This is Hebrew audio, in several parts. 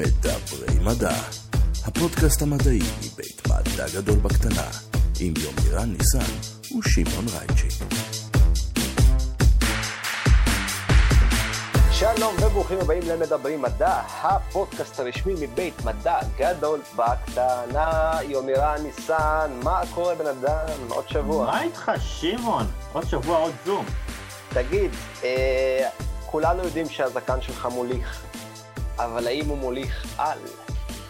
מדברי מדע, הפודקאסט המדעי מבית מדע גדול בקטנה, עם יומירן ניסן ושמעון רייצ'י. שלום וברוכים הבאים למדברים מדע, הפודקאסט הרשמי מבית מדע גדול בקטנה. יומירן ניסן, מה קורה בן אדם? עוד שבוע. מה איתך, שמעון? עוד שבוע, עוד זום. תגיד, אה, כולנו יודעים שהזקן שלך מוליך, אבל האם הוא מוליך על?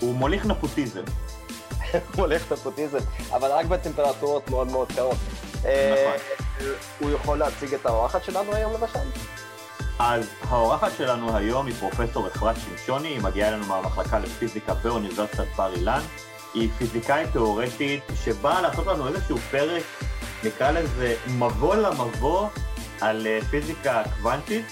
הוא מוליך נפוטיזם. הוא מוליך נפוטיזם, אבל רק בטמפרטורות מאוד מאוד קרות. אה, הוא יכול להציג את האורחת שלנו היום למשל? אז האורחת שלנו היום היא פרופסור אפרת שמשוני, היא מגיעה אלינו מהמחלקה לפיזיקה באוניברסיטת בר אילן. היא פיזיקאית תיאורטית שבאה לעשות לנו איזשהו פרק, נקרא לזה מבוא למבוא על אה, פיזיקה קוונטית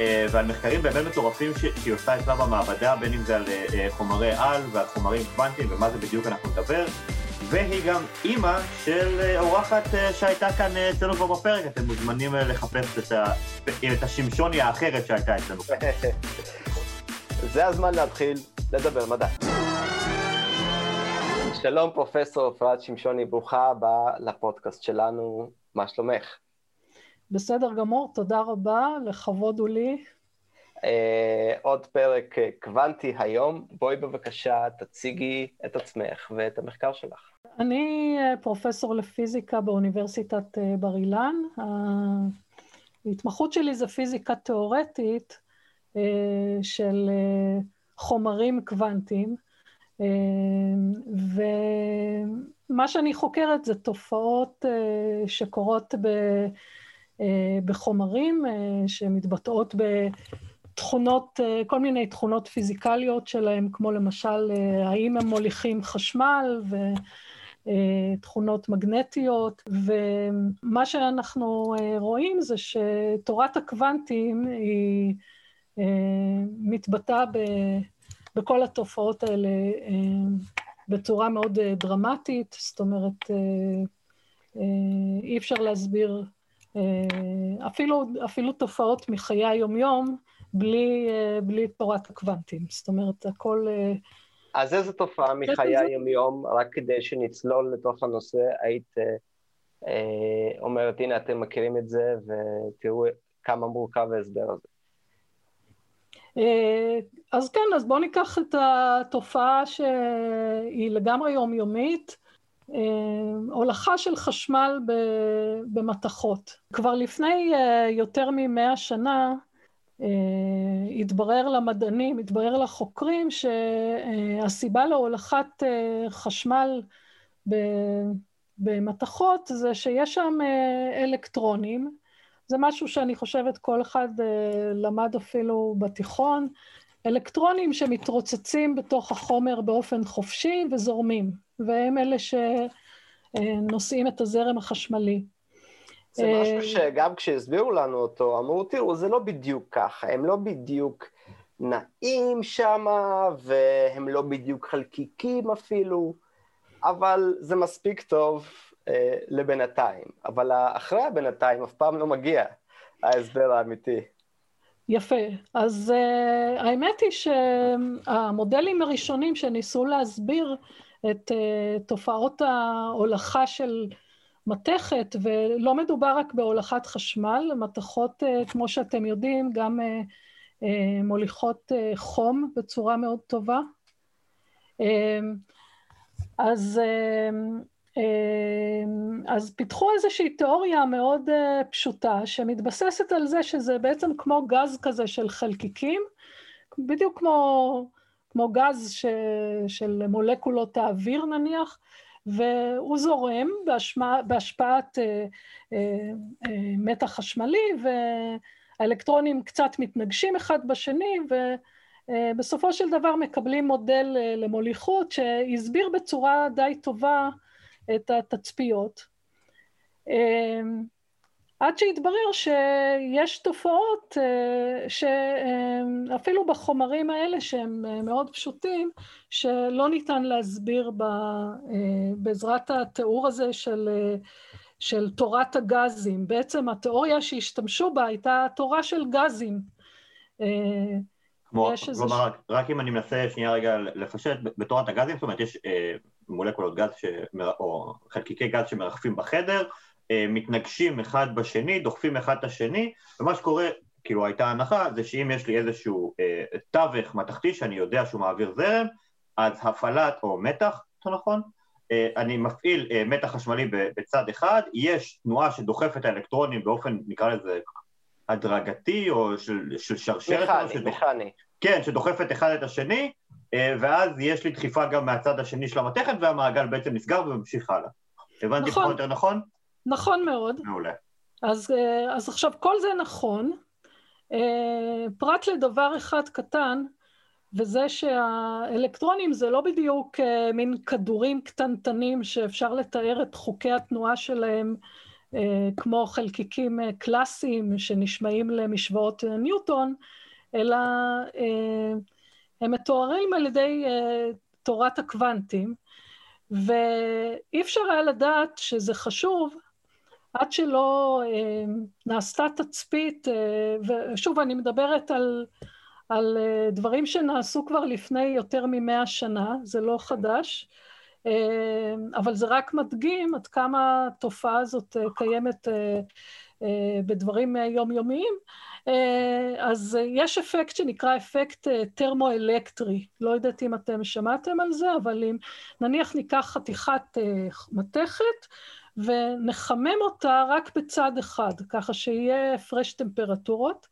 ועל מחקרים באמת מטורפים שהיא עושה אצלה במעבדה, בין אם זה על אה, אה, חומרי על ועל חומרים קוונטיים ומה זה בדיוק אנחנו נדבר. והיא גם אימא של אה, אורחת אה, שהייתה כאן אה, אצלנו כבר בפרק, אתם מוזמנים אה, לחפש. את השמשוני האחרת שהייתה אצלנו. זה הזמן להתחיל לדבר מדע. שלום פרופסור אפרת שמשוני, ברוכה הבאה לפודקאסט שלנו, מה שלומך? בסדר גמור, תודה רבה, לכבוד הוא לי. אה, עוד פרק אה, קוונטי היום, בואי בבקשה תציגי את עצמך ואת המחקר שלך. אני אה, פרופסור לפיזיקה באוניברסיטת בר אילן. ההתמחות שלי זה פיזיקה תיאורטית של חומרים קוונטיים, ומה שאני חוקרת זה תופעות שקורות ב, בחומרים, אה, שמתבטאות בתכונות, אה, כל מיני תכונות פיזיקליות שלהם, כמו למשל, אה, האם הם מוליכים חשמל, ו... אה, תכונות מגנטיות, ומה שאנחנו אה, רואים זה שתורת הקוונטים היא אה, מתבטאה בכל התופעות האלה בצורה מאוד דרמטית, זאת אומרת, אי אפשר להסביר אפילו, אפילו תופעות מחיי היומיום בלי, בלי תורת הקוונטים, זאת אומרת, הכל... אז איזו תופעה מחיי היומיום, רק כדי שנצלול לתוך הנושא, היית אה, אה, אומרת, הנה, אתם מכירים את זה, ותראו כמה מורכב ההסבר הזה. אה, אז כן, אז בואו ניקח את התופעה שהיא לגמרי יומיומית, אה, הולכה של חשמל במתכות. כבר לפני אה, יותר ממאה שנה, Uh, התברר למדענים, התברר לחוקרים שהסיבה להולכת חשמל במתכות זה שיש שם אלקטרונים. זה משהו שאני חושבת כל אחד למד אפילו בתיכון. אלקטרונים שמתרוצצים בתוך החומר באופן חופשי וזורמים, והם אלה שנושאים את הזרם החשמלי. זה משהו שגם כשהסבירו לנו אותו, אמרו, תראו, זה לא בדיוק ככה, הם לא בדיוק נעים שם, והם לא בדיוק חלקיקים אפילו, אבל זה מספיק טוב אה, לבינתיים. אבל אחרי הבינתיים אף פעם לא מגיע ההסבר האמיתי. יפה. אז uh, האמת היא שהמודלים הראשונים שניסו להסביר את uh, תופעות ההולכה של מתכת, ולא מדובר רק בהולכת חשמל, מתכות, כמו שאתם יודעים, גם מוליכות חום בצורה מאוד טובה. אז, אז פיתחו איזושהי תיאוריה מאוד פשוטה, שמתבססת על זה שזה בעצם כמו גז כזה של חלקיקים, בדיוק כמו, כמו גז ש, של מולקולות האוויר נניח, והוא זורם בהשפע, בהשפעת אה, אה, אה, מתח חשמלי, והאלקטרונים קצת מתנגשים אחד בשני, ובסופו של דבר מקבלים מודל אה, למוליכות שהסביר בצורה די טובה את התצפיות. אה, עד שהתברר שיש תופעות שאפילו בחומרים האלה שהם מאוד פשוטים, שלא ניתן להסביר בעזרת התיאור הזה של, של תורת הגזים. בעצם התיאוריה שהשתמשו בה הייתה תורה של גזים. כמו, כלומר, ש... רק אם אני מנסה שנייה רגע לפשט, בתורת הגזים, זאת אומרת, יש אה, מולקולות גז, שמר... או חלקיקי גז שמרחפים בחדר, אה, מתנגשים אחד בשני, דוחפים אחד את השני, ומה שקורה, כאילו הייתה הנחה, זה שאם יש לי איזשהו אה, תווך מתכתי שאני יודע שהוא מעביר זרם, אז הפעלת, או מתח, יותר נכון, אה, אני מפעיל אה, מתח חשמלי בצד אחד, יש תנועה שדוחפת את האלקטרונים באופן, נקרא לזה, הדרגתי, או של, של שרשרת. מכני, שדוח... מכני. כן, שדוחפת אחד את השני, אה, ואז יש לי דחיפה גם מהצד השני של המתכת, והמעגל בעצם נסגר וממשיך הלאה. הבנתי נכון. יותר נכון? נכון מאוד. מעולה. אז, אז עכשיו, כל זה נכון, פרט לדבר אחד קטן, וזה שהאלקטרונים זה לא בדיוק אה, מין כדורים קטנטנים שאפשר לתאר את חוקי התנועה שלהם אה, כמו חלקיקים אה, קלאסיים שנשמעים למשוואות ניוטון, אלא הם מתוארים על ידי תורת הקוונטים, ואי אפשר היה לדעת שזה חשוב עד שלא נעשתה תצפית, ושוב, אני מדברת על על אה, דברים שנעשו כבר לפני יותר ממאה שנה, זה לא חדש, אה, אבל זה רק מדגים עד כמה התופעה הזאת אה, קיימת בדברים יומיומיים. אז יש אפקט שנקרא אפקט טרמואלקטרי, לא יודעת אם אתם שמעתם על זה, אבל אם נניח ניקח חתיכת מתכת ונחמם אותה רק בצד אחד, ככה שיהיה הפרש טמפרטורות,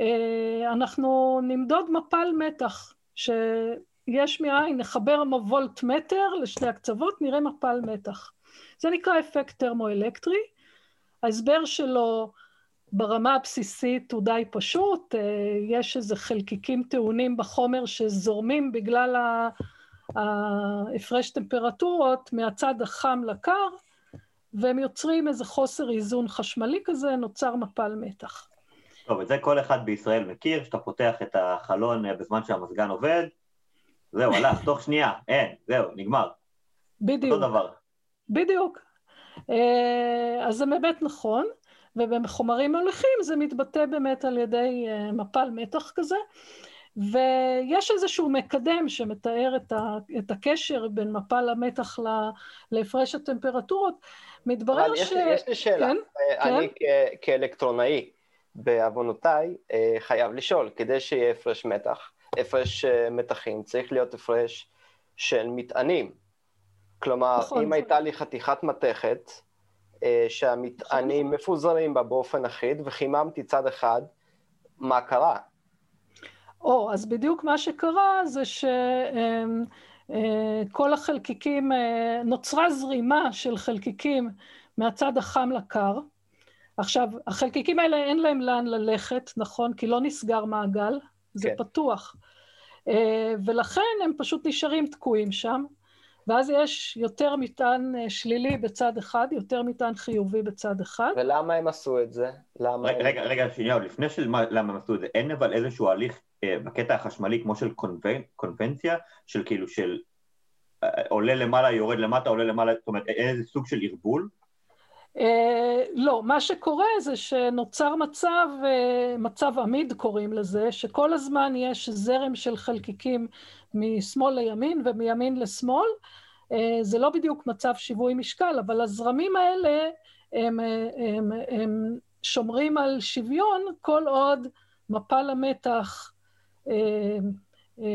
אה, אנחנו נמדוד מפל מתח, שיש מאין, נחבר וולט מטר לשני הקצוות, נראה מפל מתח. זה נקרא אפקט טרמואלקטרי. ההסבר שלו ברמה הבסיסית הוא די פשוט, אה, יש איזה חלקיקים טעונים בחומר שזורמים בגלל ההפרש טמפרטורות מהצד החם לקר, והם יוצרים איזה חוסר איזון חשמלי כזה, נוצר מפל מתח. טוב, את זה כל אחד בישראל מכיר, שאתה פותח את החלון אה, בזמן שהמזגן עובד, זהו, הלך, תוך שנייה, אין, זהו, נגמר. בדיוק. אותו דבר. בדיוק. אה, אז זה באמת נכון, ובחומרים מוליכים זה מתבטא באמת על ידי אה, מפל מתח כזה, ויש איזשהו מקדם שמתאר את, ה, את הקשר בין מפל המתח להפרש הטמפרטורות. מתברר ש... יש לי שאלה, כן? אני כן? כאלקטרונאי, בעוונותיי אה, חייב לשאול, כדי שיהיה הפרש מתח, הפרש אה, מתחים, צריך להיות הפרש של מטענים. כלומר, נכון, אם נכון. הייתה לי חתיכת מתכת, אה, שהמטענים נכון. מפוזרים בה באופן אחיד, וחיממתי צד אחד, מה קרה? או, אז בדיוק מה שקרה זה שכל החלקיקים, נוצרה זרימה של חלקיקים מהצד החם לקר, עכשיו, החלקיקים האלה אין להם לאן ללכת, נכון? כי לא נסגר מעגל, זה כן. פתוח. אה, ולכן הם פשוט נשארים תקועים שם, ואז יש יותר מטען אה, שלילי בצד אחד, יותר מטען חיובי בצד אחד. ולמה הם עשו את זה? למה רגע, הם... רגע, רגע, שנייה, לפני של למה הם עשו את זה, אין אבל איזשהו הליך אה, בקטע החשמלי כמו של קונבנ... קונבנציה, של כאילו של אה, עולה למעלה, יורד למטה, עולה למעלה, זאת אומרת, איזה סוג של ערבול? לא, מה שקורה זה שנוצר מצב, מצב עמיד קוראים לזה, שכל הזמן יש זרם של חלקיקים משמאל לימין ומימין לשמאל. זה לא בדיוק מצב שיווי משקל, אבל הזרמים האלה הם, הם, הם שומרים על שוויון כל עוד מפל המתח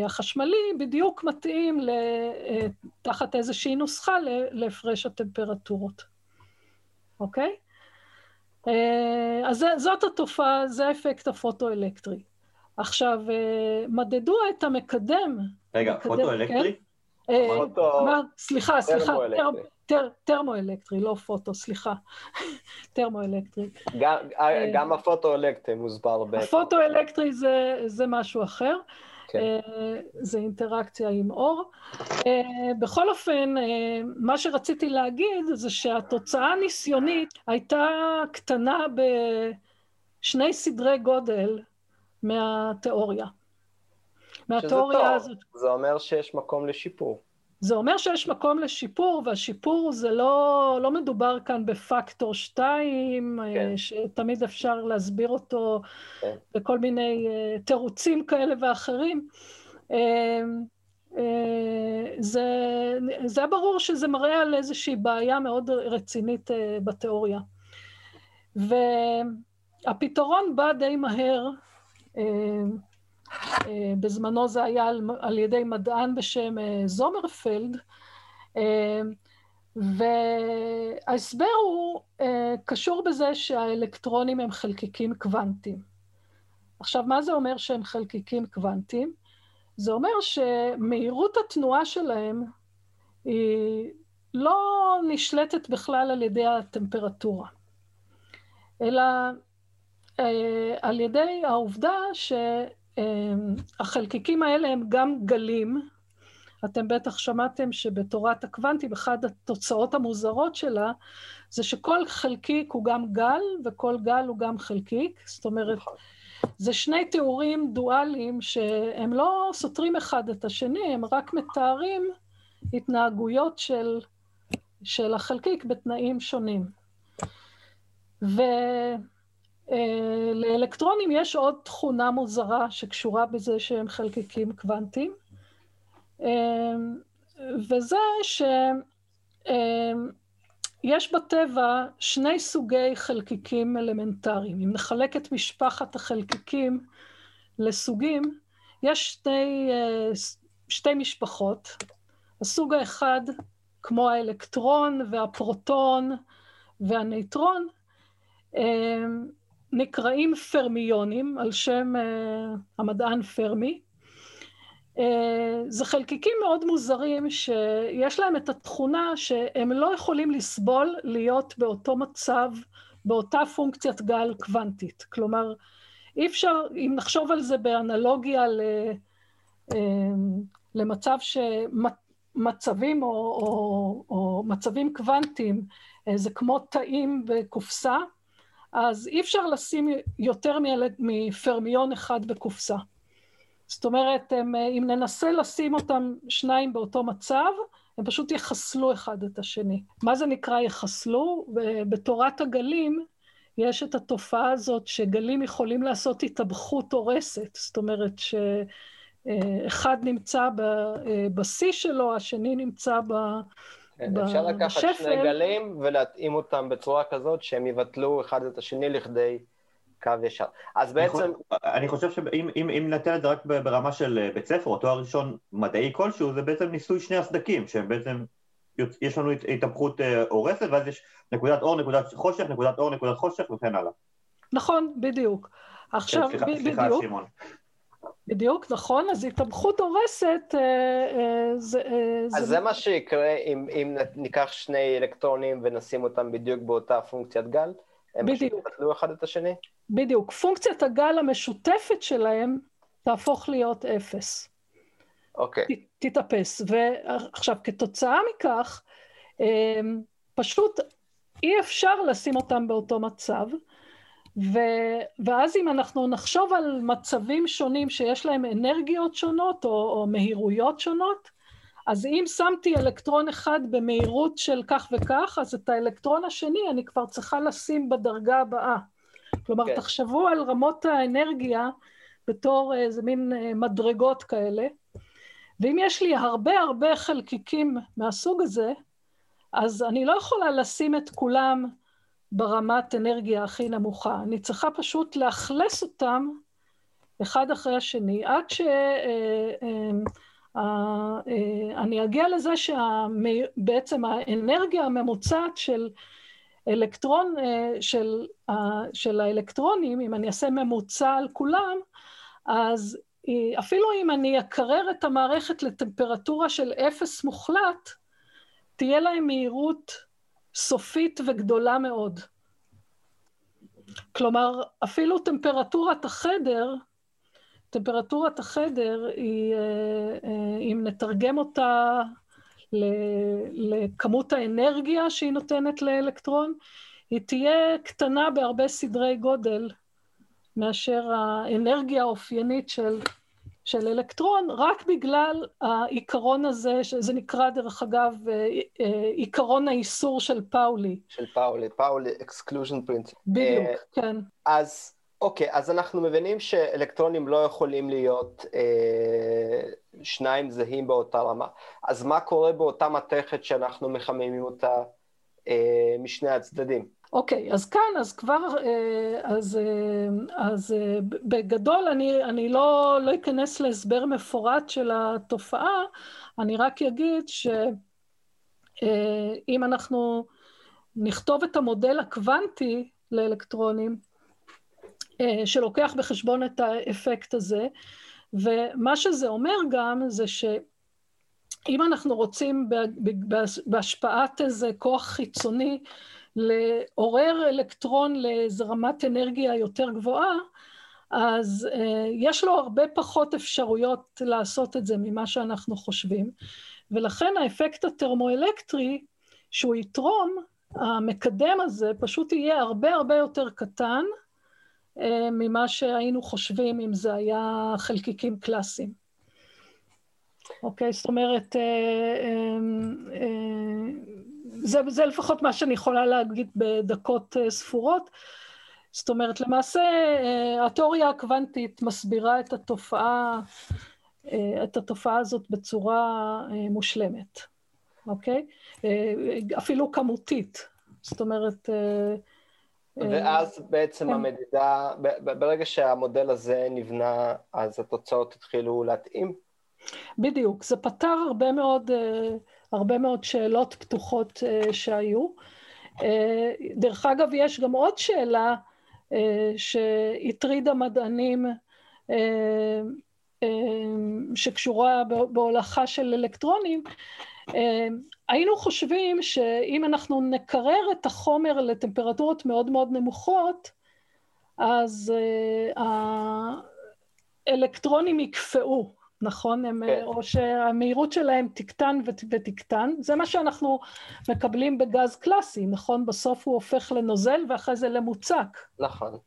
החשמלי בדיוק מתאים תחת איזושהי נוסחה להפרש הטמפרטורות. אוקיי? אה, אז זאת התופעה, זה האפקט הפוטואלקטרי. עכשיו, אה, מדדו את המקדם. רגע, פוטואלקטרי? כן? אה, פוטו... סליחה, סליחה, טר, טרמואלקטרי, לא פוטו, סליחה. טרמואלקטרי. גם, גם הפוטואלקטרי מוסבר ב... הפוטואלקטרי זה, זה משהו אחר. כן. אה, זה אינטראקציה עם אור. אה, בכל אופן, אה, מה שרציתי להגיד זה שהתוצאה הניסיונית הייתה קטנה בשני סדרי גודל מהתיאוריה. מהתיאוריה הזאת. זה אומר שיש מקום לשיפור. זה אומר שיש מקום לשיפור, והשיפור זה לא, לא מדובר כאן בפקטור שתיים, כן. שתמיד אפשר להסביר אותו כן. בכל מיני תירוצים כאלה ואחרים. זה, זה ברור שזה מראה על איזושהי בעיה מאוד רצינית בתיאוריה. והפתרון בא די מהר, אה, בזמנו זה היה על, על ידי מדען בשם אה, זומרפלד, אה, וההסבר הוא קשור בזה שהאלקטרונים הם חלקיקים קוונטיים. עכשיו, מה זה אומר שהם חלקיקים קוונטיים? זה אומר שמהירות התנועה שלהם היא לא נשלטת בכלל על ידי הטמפרטורה, אלא על ידי העובדה ש... החלקיקים האלה הם גם גלים. אתם בטח שמעתם שבתורת הקוונטים, אחת התוצאות המוזרות שלה, זה שכל חלקיק הוא גם גל, וכל גל הוא גם חלקיק. זאת אומרת, נכון. זה שני תיאורים דואליים שהם לא סותרים אחד את השני, הם רק מתארים התנהגויות של, של החלקיק בתנאים שונים. ו... אה, לאלקטרונים יש עוד תכונה מוזרה שקשורה בזה שהם חלקיקים קוונטיים, אה, וזה שיש אה, בטבע שני סוגי חלקיקים אלמנטריים. אם נחלק את משפחת החלקיקים לסוגים, יש שתי, שתי משפחות. הסוג האחד, כמו האלקטרון והפרוטון והנייטרון, נקראים פרמיונים, על שם uh, המדען פרמי. Uh, זה חלקיקים מאוד מוזרים שיש להם את התכונה שהם לא יכולים לסבול להיות באותו מצב, באותה פונקציית גל קוונטית. כלומר, אי אפשר, אם נחשוב על זה באנלוגיה ל, uh, למצב שמצבים או, או, או מצבים קוונטיים זה כמו תאים בקופסה, אז אי אפשר לשים יותר מפרמיון אחד בקופסה. זאת אומרת, הם, אם ננסה לשים אותם שניים באותו מצב, הם פשוט יחסלו אחד את השני. מה זה נקרא יחסלו? בתורת הגלים יש את התופעה הזאת שגלים יכולים לעשות התאבכות הורסת, זאת אומרת שאחד נמצא בשיא שלו, השני נמצא ב... כן, אפשר לקחת שני גלים ולהתאים אותם בצורה כזאת שהם יבטלו אחד את השני לכדי קו ישר. אז בעצם... אני חושב שאם נתן את זה רק ברמה של אה, בית ספר או תואר ראשון מדעי כלשהו, זה בעצם ניסוי שני הסדקים, שהם בעצם, יש לנו התהפכות אה, הורסת, ואז יש נקודת אור, נקודת חושך, נקודת אור, נקודת חושך וכן הלאה. נכון, בדיוק. עכשיו, כן, סליחה, בדיוק. סליחה, שמעון. בדיוק, נכון, אז התאבכות הורסת אה, אה, זה... אה, אז זה, זה מה שיקרה אם, אם ניקח שני אלקטרונים ונשים אותם בדיוק באותה פונקציית גל? הם בדיוק. הם פשוט יבטלו אחד את השני? בדיוק. פונקציית הגל המשותפת שלהם תהפוך להיות אפס. אוקיי. ת, תתאפס. ועכשיו, כתוצאה מכך, פשוט אי אפשר לשים אותם באותו מצב. ו, ואז אם אנחנו נחשוב על מצבים שונים שיש להם אנרגיות שונות או, או מהירויות שונות, אז אם שמתי אלקטרון אחד במהירות של כך וכך, אז את האלקטרון השני אני כבר צריכה לשים בדרגה הבאה. כלומר, כן. תחשבו על רמות האנרגיה בתור איזה מין אה, מדרגות כאלה, ואם יש לי הרבה הרבה חלקיקים מהסוג הזה, אז אני לא יכולה לשים את כולם ברמת אנרגיה הכי נמוכה. אני צריכה פשוט לאכלס אותם אחד אחרי השני, עד שאני אה, אה, אה, אגיע לזה שבעצם האנרגיה הממוצעת של אלקטרון, של, של האלקטרונים, אם אני אעשה ממוצע על כולם, אז אפילו אם אני אקרר את המערכת לטמפרטורה של אפס מוחלט, תהיה להם מהירות סופית וגדולה מאוד. כלומר, אפילו טמפרטורת החדר, טמפרטורת החדר היא, אה, אה, אם נתרגם אותה לכמות האנרגיה שהיא נותנת לאלקטרון, היא תהיה קטנה בהרבה סדרי גודל מאשר האנרגיה האופיינית של, של אלקטרון, רק בגלל העיקרון הזה, שזה נקרא דרך אגב עיקרון האיסור של פאולי. של פאולי, פאולי exclusion principle. בדיוק, כן. אז אוקיי, אז אנחנו מבינים שאלקטרונים לא יכולים להיות אה, שניים זהים באותה רמה. אז מה קורה באותה מתכת שאנחנו מחממים אותה אה, משני הצדדים? אוקיי, אז כאן, אז כבר, אה, אז, אה, אז אה, בגדול אני, אני לא, לא אכנס להסבר מפורט של התופעה, אני רק אגיד שאם אנחנו נכתוב את המודל הקוונטי לאלקטרונים, שלוקח בחשבון את האפקט הזה, ומה שזה אומר גם זה שאם אנחנו רוצים בהשפעת איזה כוח חיצוני לעורר אלקטרון לאיזו רמת אנרגיה יותר גבוהה, אז uh, יש לו הרבה פחות אפשרויות לעשות את זה ממה שאנחנו חושבים, ולכן האפקט הטרמואלקטרי, שהוא יתרום, המקדם הזה פשוט יהיה הרבה הרבה יותר קטן uh, ממה שהיינו חושבים אם זה היה חלקיקים קלאסיים. אוקיי? זאת אומרת, uh, זה, זה לפחות מה שאני יכולה להגיד בדקות אה, ספורות. זאת אומרת, למעשה אה, התיאוריה הקוונטית מסבירה את התופעה, אה, את התופעה הזאת בצורה מושלמת, אוקיי? אפילו כמותית. זאת אומרת... ואז בעצם כן. המדידה, ברגע שהמודל הזה נבנה, אז התוצאות התחילו להתאים? בדיוק, זה פתר הרבה מאוד... הרבה מאוד שאלות פתוחות uh, שהיו. Uh, דרך אגב, יש גם עוד שאלה uh, שהטרידה מדענים שקשורה בהולכה של אלקטרונים. היינו חושבים שאם אנחנו נקרר את החומר לטמפרטורות מאוד מאוד נמוכות, אז האלקטרונים יקפאו. נכון? הם, כן. או שהמהירות שלהם תקטן ותקטן. זה מה שאנחנו מקבלים בגז קלאסי, נכון? בסוף הוא הופך לנוזל ואחרי זה למוצק. נכון.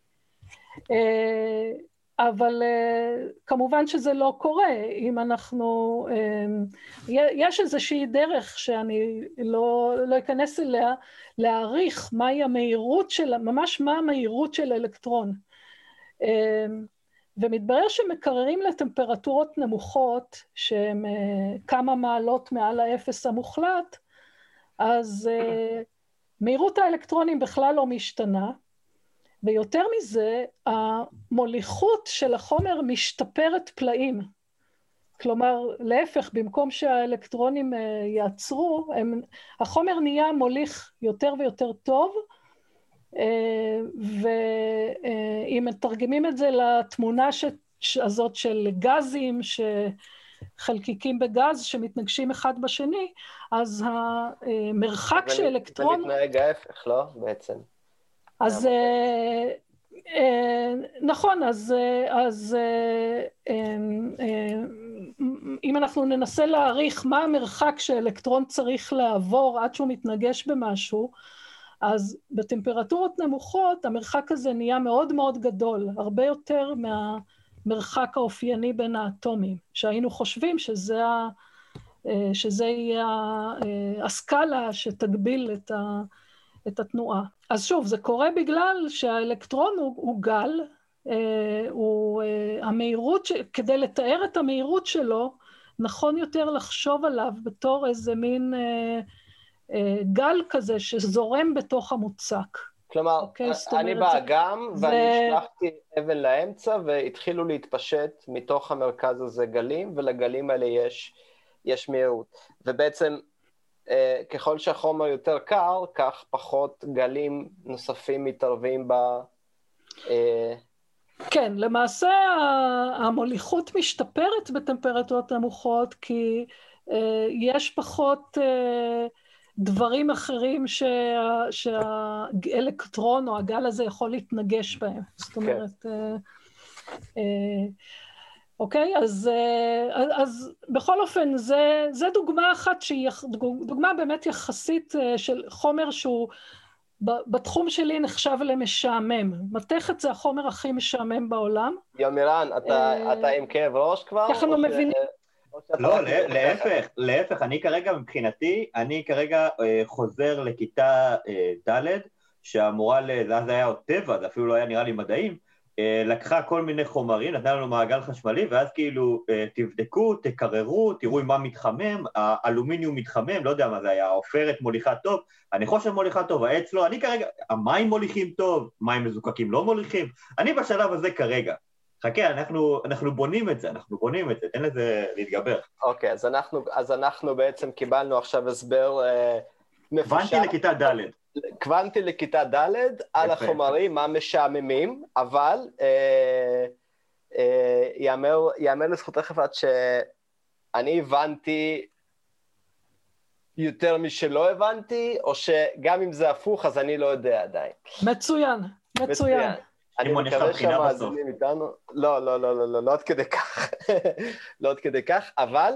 אה, אבל אה, כמובן שזה לא קורה, אם אנחנו... אה, יש איזושהי דרך שאני לא, לא אכנס אליה, להעריך מהי המהירות של... ממש מה המהירות של אלקטרון. ומתברר שמקררים לטמפרטורות נמוכות, שהן uh, כמה מעלות מעל האפס המוחלט, אז uh, מהירות האלקטרונים בכלל לא משתנה, ויותר מזה, המוליכות של החומר משתפרת פלאים. כלומר, להפך, במקום שהאלקטרונים uh, יעצרו, הם, החומר נהיה מוליך יותר ויותר טוב, ואם מתרגמים את זה לתמונה ש... הזאת של גזים, שחלקיקים בגז שמתנגשים אחד בשני, אז המרחק של אלקטרון... זה מתנהג ההפך, לא? בעצם. אז אה, אה, נכון, אז, אז אם אנחנו ננסה להעריך מה המרחק שאלקטרון צריך לעבור עד שהוא מתנגש במשהו, אז בטמפרטורות נמוכות המרחק הזה נהיה מאוד מאוד גדול, הרבה יותר מהמרחק האופייני בין האטומים, שהיינו חושבים שזה, ה, אה, שזה יהיה אה, הסקאלה שתגביל את, ה, את התנועה. אז שוב, זה קורה בגלל שהאלקטרון הוא, הוא גל, אה, הוא, המהירות, ש, כדי לתאר את המהירות שלו, נכון יותר לחשוב עליו בתור איזה מין... גל כזה שזורם בתוך המוצק. כלומר, okay, אוקיי? אני באגם, זה... ואני השלכתי אבן לאמצע, והתחילו להתפשט מתוך המרכז הזה גלים, ולגלים האלה יש, יש מהירות. ובעצם, אה, ככל שהחומר יותר קר, כך פחות גלים נוספים מתערבים ב... אה... כן, למעשה המוליכות משתפרת בטמפרטורות נמוכות, כי אה, יש פחות... אה, דברים אחרים שה, שהאלקטרון או הגל הזה יכול להתנגש בהם. זאת כן. אומרת, כן. אוקיי? אז, אה, אז בכל אופן, זה, זה דוגמה אחת שהיא דוגמה באמת יחסית של חומר שהוא בתחום שלי נחשב למשעמם. מתכת זה החומר הכי משעמם בעולם. יומירן, אתה, אתה עם כאב ראש כבר? ככה אנחנו מבינים. לא, להפך, להפך, אני כרגע מבחינתי, אני כרגע אה, חוזר לכיתה אה, ד', שאמורה, אז היה עוד טבע, זה אפילו לא היה נראה לי מדעים, אה, לקחה כל מיני חומרים, נתנה לנו מעגל חשמלי, ואז כאילו תבדקו, תקררו, תראו אם מה מתחמם, האלומיניום מתחמם, לא יודע מה זה היה, העופרת מוליכה טוב, הנחושת מוליכה טוב, העץ לא, אני כרגע, המים מוליכים טוב, מים מזוקקים לא מוליכים, אני בשלב הזה כרגע. חכה, אנחנו, אנחנו בונים את זה, אנחנו בונים את זה, תן לזה להתגבר. אוקיי, okay, אז, אז אנחנו בעצם קיבלנו עכשיו הסבר אה, מפושט. הבנתי לכיתה ד'. קוונטי לכיתה ד' על החומרים המשעממים, אבל אה, אה, יאמר, יאמר לזכותך יפעת שאני הבנתי יותר משלא הבנתי, או שגם אם זה הפוך אז אני לא יודע עדיין. מצוין, מצוין. אני מקווה שהמאזינים איתנו, לא, לא, לא, לא, לא, לא עד כדי כך, לא עד כדי כך, אבל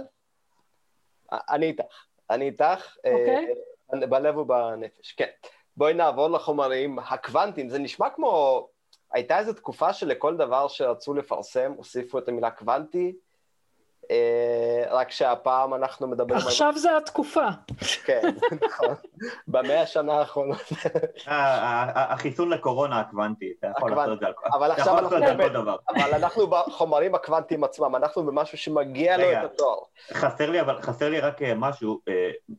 אני איתך, אני איתך. אוקיי. Okay. בלב ובנפש, כן. בואי נעבור לחומרים הקוונטיים. זה נשמע כמו... הייתה איזו תקופה שלכל דבר שרצו לפרסם, הוסיפו את המילה קוונטי, אה, רק שהפעם אנחנו מדברים על... עכשיו זה התקופה. כן, נכון. במאה השנה האחרונות. אה, החיסון לקורונה הקוונטי, אתה יכול לעשות את זה על כל דבר. אבל אנחנו בחומרים הקוונטיים עצמם, אנחנו במשהו שמגיע לו את התואר. חסר לי, אבל חסר לי רק אה, משהו,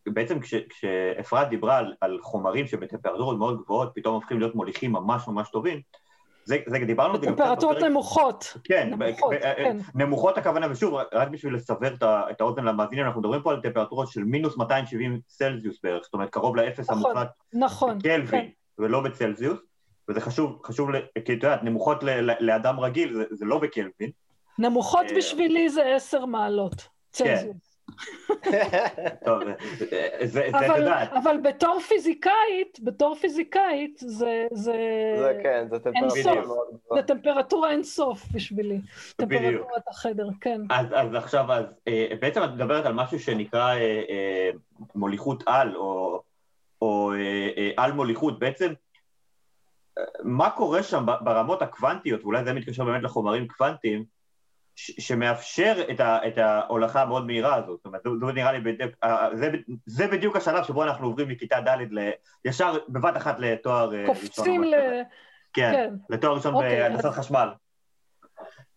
בעצם כשאפרת דיברה על חומרים שבטמפרטורות מאוד גבוהות פתאום הופכים להיות מוליכים ממש ממש טובים, זה, זה דיברנו... בטמפרטורות נמוכות. כן, נמוכות, ב, כן. נמוכות הכוונה, ושוב, רק בשביל לסבר את האוזן למאזינים, אנחנו מדברים פה על טמפרטורות של מינוס 270 צלזיוס בערך, זאת אומרת, קרוב לאפס נכון, המוחלט. נכון, בקלווין, כן. ולא בצלזיוס, וזה חשוב, חשוב, כי את יודעת, נמוכות ל, לאדם רגיל, זה, זה לא בקלווין. נמוכות אה, בשבילי זה עשר מעלות, כן. טוב, זה, את יודעת. אבל בתור פיזיקאית, בתור פיזיקאית, זה... זה, זה כן, זה טמפרטורה זה טמפרטורה אינסוף בשבילי. טמפרטורת החדר, כן. אז, אז עכשיו, אז אה, בעצם את מדברת על משהו שנקרא אה, אה, מוליכות על, או, או על מוליכות. בעצם, מה קורה שם ברמות הקוונטיות, ואולי זה מתקשר באמת לחומרים קוונטיים, שמאפשר את, ה, את ההולכה המאוד מהירה הזאת. זאת אומרת, זה נראה לי, בדיוק, זה, זה בדיוק השלב שבו אנחנו עוברים מכיתה ד' ל... ישר בבת אחת לתואר אה, ראשון. קופצים ל... כן, כן, לתואר ראשון אוקיי, בהנדסת אז... חשמל.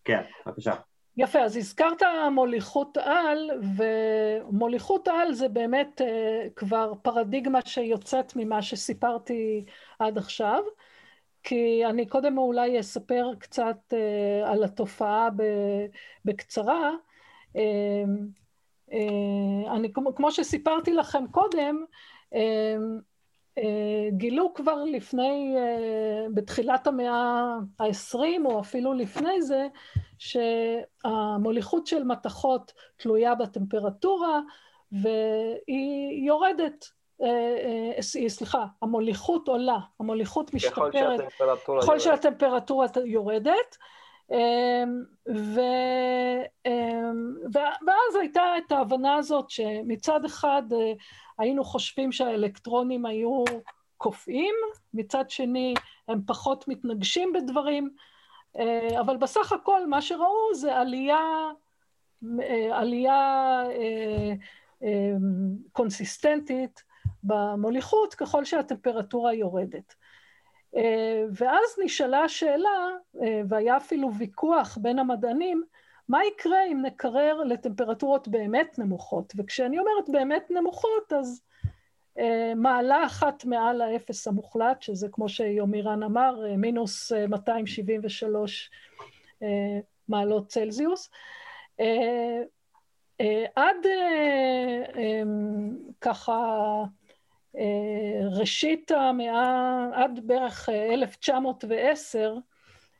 כן, בבקשה. יפה, אז הזכרת מוליכות על, ומוליכות על זה באמת uh, כבר פרדיגמה שיוצאת ממה שסיפרתי עד עכשיו. כי אני קודם אולי אספר קצת uh, על התופעה בקצרה. Uh, uh, אני, כמו, כמו שסיפרתי לכם קודם, uh, uh, גילו כבר לפני, uh, בתחילת המאה העשרים, או אפילו לפני זה, שהמוליכות של מתכות תלויה בטמפרטורה, והיא יורדת אה, אה, סליחה, המוליכות עולה, המוליכות משתפרת ככל שהטמפרטורה יורדת, אמ, ו, אמ, ואז הייתה את ההבנה הזאת שמצד אחד אה, היינו חושבים שהאלקטרונים היו קופאים, מצד שני הם פחות מתנגשים בדברים, אבל בסך הכל מה שראו זה עלייה, עלייה קונסיסטנטית במוליכות ככל שהטמפרטורה יורדת. אה, ואז נשאלה השאלה, אה, והיה אפילו ויכוח בין המדענים, מה יקרה אם נקרר לטמפרטורות באמת נמוכות? וכשאני אומרת באמת נמוכות, אז אה, מעלה אחת מעל האפס המוחלט, שזה כמו שיומירן אמר, מינוס 273 מעלות צלזיוס. עד ככה ראשית המאה, עד בערך 1910,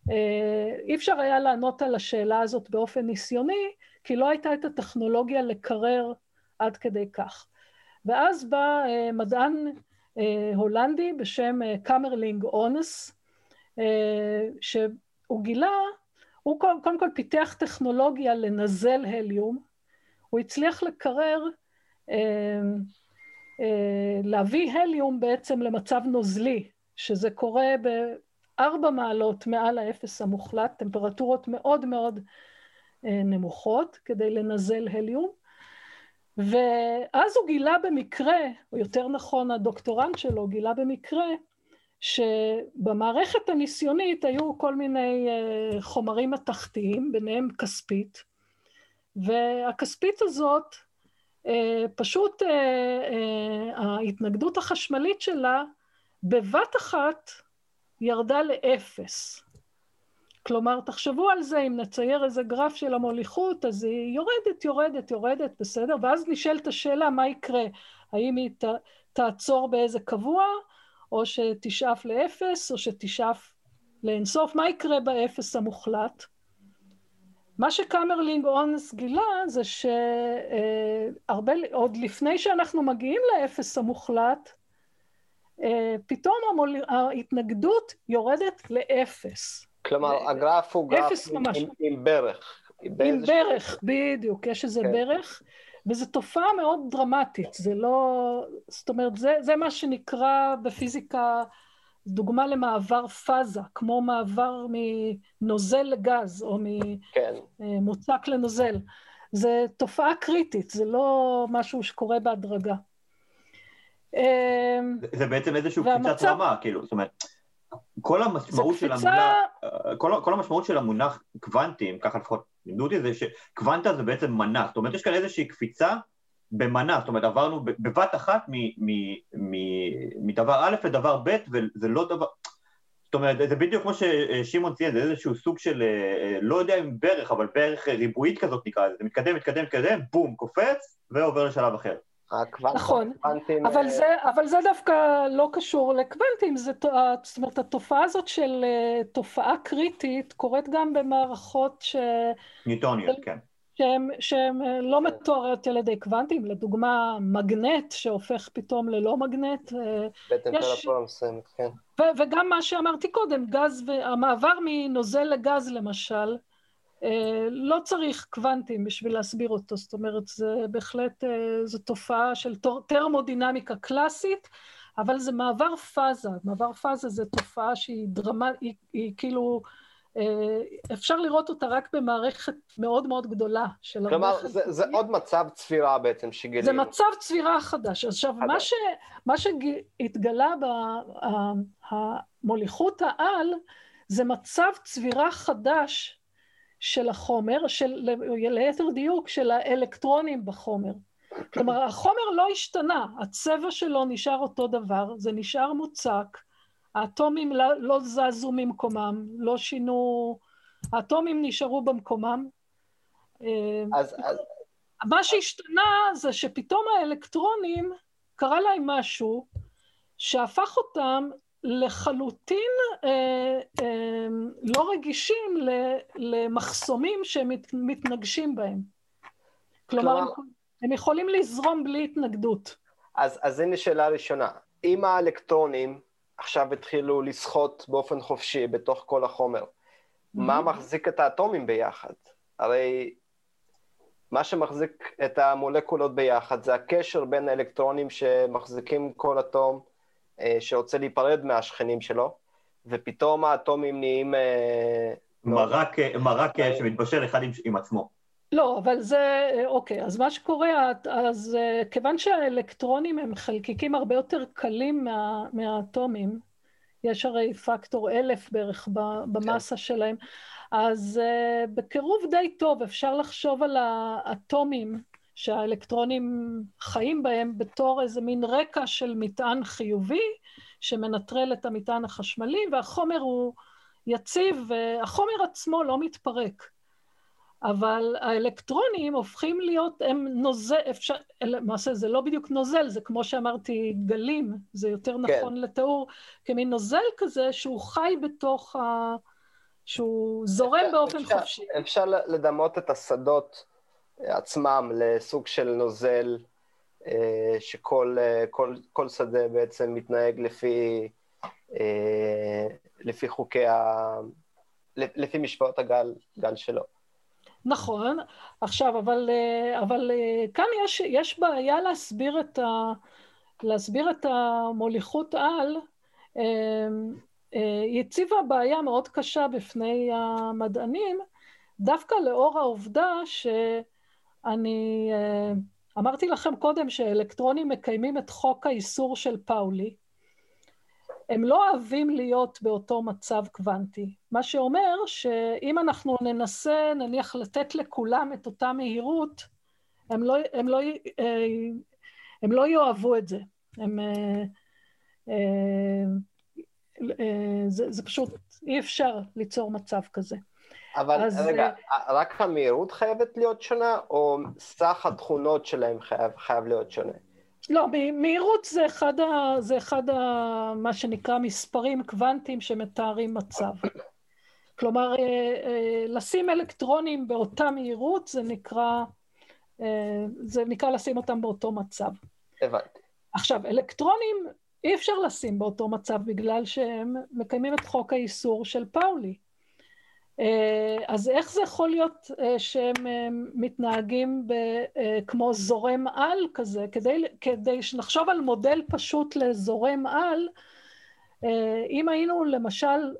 אה, אה, אי אפשר היה לענות על השאלה הזאת באופן ניסיוני, כי לא הייתה את הטכנולוגיה לקרר עד כדי כך. ואז בא מדען הולנדי בשם קמרלינג אונס, שהוא גילה, הוא קודם כל פיתח טכנולוגיה לנזל הליום, הוא הצליח לקרר אה, להביא הליום בעצם למצב נוזלי, שזה קורה בארבע מעלות מעל האפס המוחלט, טמפרטורות מאוד מאוד אה, נמוכות כדי לנזל הליום. ואז הוא גילה במקרה, או יותר נכון הדוקטורנט שלו גילה במקרה, שבמערכת הניסיונית היו כל מיני אה, חומרים מתכתיים, ביניהם כספית, והכספית הזאת, אה, פשוט ההתנגדות החשמלית שלה בבת אחת ירדה לאפס. כלומר, תחשבו על זה, אם נצייר איזה גרף של המוליכות, אז היא יורדת, יורדת, יורדת, בסדר? ואז נשאלת השאלה, מה יקרה? האם היא ת, תעצור באיזה קבוע, או שתשאף לאפס, או שתשאף לאינסוף? מה יקרה באפס המוחלט? מה שקמרלינג אונס גילה זה שהרבה, עוד לפני שאנחנו מגיעים לאפס המוחלט, אה, פתאום המול... ההתנגדות יורדת לאפס. כלומר, הגרף הוא גרף עם, עם, עם ברך. עם ברך, בדיוק, יש איזה כן. ברך, וזו תופעה מאוד דרמטית, זה לא... זאת אומרת, זה, זה מה שנקרא בפיזיקה דוגמה למעבר פאזה, כמו מעבר מנוזל לגז, או ממוצק כן. לנוזל. זה תופעה קריטית, זה לא משהו שקורה בהדרגה. זה בעצם איזושהי קפיצת רמה, כאילו, זאת אומרת... כל המשמעות של המונח, כל, כל המשמעות של המונח קוונטים, ככה לפחות לימדו אותי, זה שקוונטה זה בעצם מנה, זאת אומרת יש כאן איזושהי קפיצה במנה, זאת אומרת עברנו בבת אחת מדבר א' לדבר ב' וזה לא דבר, זאת אומרת זה בדיוק כמו ששמעון ציין, זה איזשהו סוג של, לא יודע אם ברך, אבל ברך ריבועית כזאת נקרא לזה, זה מתקדם, מתקדם, מתקדם, בום, קופץ ועובר לשלב אחר. נכון, אבל אה, זה, אבל זה דווקא לא קשור לקוונטים, זה, זאת אומרת, התופעה הזאת של אה, תופעה קריטית קורית גם במערכות ש... ניוטוניות, כן. שהן אה, לא מתוארות על ידי קוונטים, לדוגמה מגנט שהופך פתאום ללא מגנט. בטמפרטורה מסוימת, כן. וגם מה שאמרתי קודם, גז, המעבר מנוזל לגז למשל, אה, לא צריך קוונטים בשביל להסביר אותו, זאת אומרת, זה בהחלט, אה, זו תופעה של טרמודינמיקה קלאסית, אבל זה מעבר פאזה. מעבר פאזה זה תופעה שהיא דרמטית, היא, היא כאילו, אה, אפשר לראות אותה רק במערכת מאוד מאוד גדולה של המערכת. כלומר, זה, זה עוד מצב צבירה בעצם שגילינו. זה מצב צבירה חדש. עכשיו, מה, ש, מה שהתגלה במוליכות העל, זה מצב צבירה חדש של החומר, של, ליתר דיוק של האלקטרונים בחומר. כלומר, החומר לא השתנה, הצבע שלו נשאר אותו דבר, זה נשאר מוצק, האטומים לא, לא זזו ממקומם, לא שינו, האטומים נשארו במקומם. אז, אז... מה שהשתנה זה שפתאום האלקטרונים, קרה להם משהו שהפך אותם לחלוטין אה, אה, לא רגישים ל, למחסומים שהם מת, מתנגשים בהם. כלומר, כלומר הם יכולים לזרום בלי התנגדות. אז, אז הנה שאלה ראשונה. אם האלקטרונים עכשיו התחילו לשחות באופן חופשי בתוך כל החומר, mm-hmm. מה מחזיק את האטומים ביחד? הרי מה שמחזיק את המולקולות ביחד זה הקשר בין האלקטרונים שמחזיקים כל אטום אה, שרוצה להיפרד מהשכנים שלו, ופתאום האטומים נהיים... אה, מרק, אה, מרק שמתבשל אחד עם, עם עצמו. לא, אבל זה, אוקיי, אז מה שקורה, אז כיוון שהאלקטרונים הם חלקיקים הרבה יותר קלים מה, מהאטומים, יש הרי פקטור אלף בערך במסה כן. שלהם, אז בקירוב די טוב אפשר לחשוב על האטומים שהאלקטרונים חיים בהם בתור איזה מין רקע של מטען חיובי שמנטרל את המטען החשמלי, והחומר הוא יציב, והחומר עצמו לא מתפרק. אבל האלקטרונים הופכים להיות, הם נוזל, אפשר, למעשה זה לא בדיוק נוזל, זה כמו שאמרתי גלים, זה יותר כן. נכון לתיאור, כמין נוזל כזה שהוא חי בתוך ה... שהוא זורם אפשר, באופן אפשר, חופשי. אפשר לדמות את השדות עצמם לסוג של נוזל, אה, שכל אה, כל, כל שדה בעצם מתנהג לפי, אה, לפי חוקי ה... לפי משוואות הגל גל שלו. נכון. עכשיו, אבל, אבל כאן יש, יש בעיה להסביר את, ה, להסביר את המוליכות על היא הציבה בעיה מאוד קשה בפני המדענים, דווקא לאור העובדה שאני אמרתי לכם קודם שאלקטרונים מקיימים את חוק האיסור של פאולי. הם לא אוהבים להיות באותו מצב קוונטי, מה שאומר שאם אנחנו ננסה נניח לתת לכולם את אותה מהירות, הם לא, הם לא, הם לא יאהבו את זה. הם, זה, זה פשוט, אי אפשר ליצור מצב כזה. אבל אז... רגע, אה, רק המהירות חייבת להיות שונה, או סך התכונות שלהם חייב, חייב להיות שונה? לא, מהירות זה אחד, ה, זה אחד ה, מה שנקרא מספרים קוונטיים שמתארים מצב. כלומר, אה, אה, לשים אלקטרונים באותה מהירות זה נקרא, זה נקרא לשים אותם באותו מצב. הבנתי. עכשיו, אלקטרונים אי אפשר לשים באותו מצב בגלל שהם מקיימים את חוק האיסור של פאולי. אה, אז איך זה יכול להיות אה, שהם אה, מתנהגים כמו זורם על כזה? כדי, כדי שנחשוב על מודל פשוט לזורם על, אם היינו למשל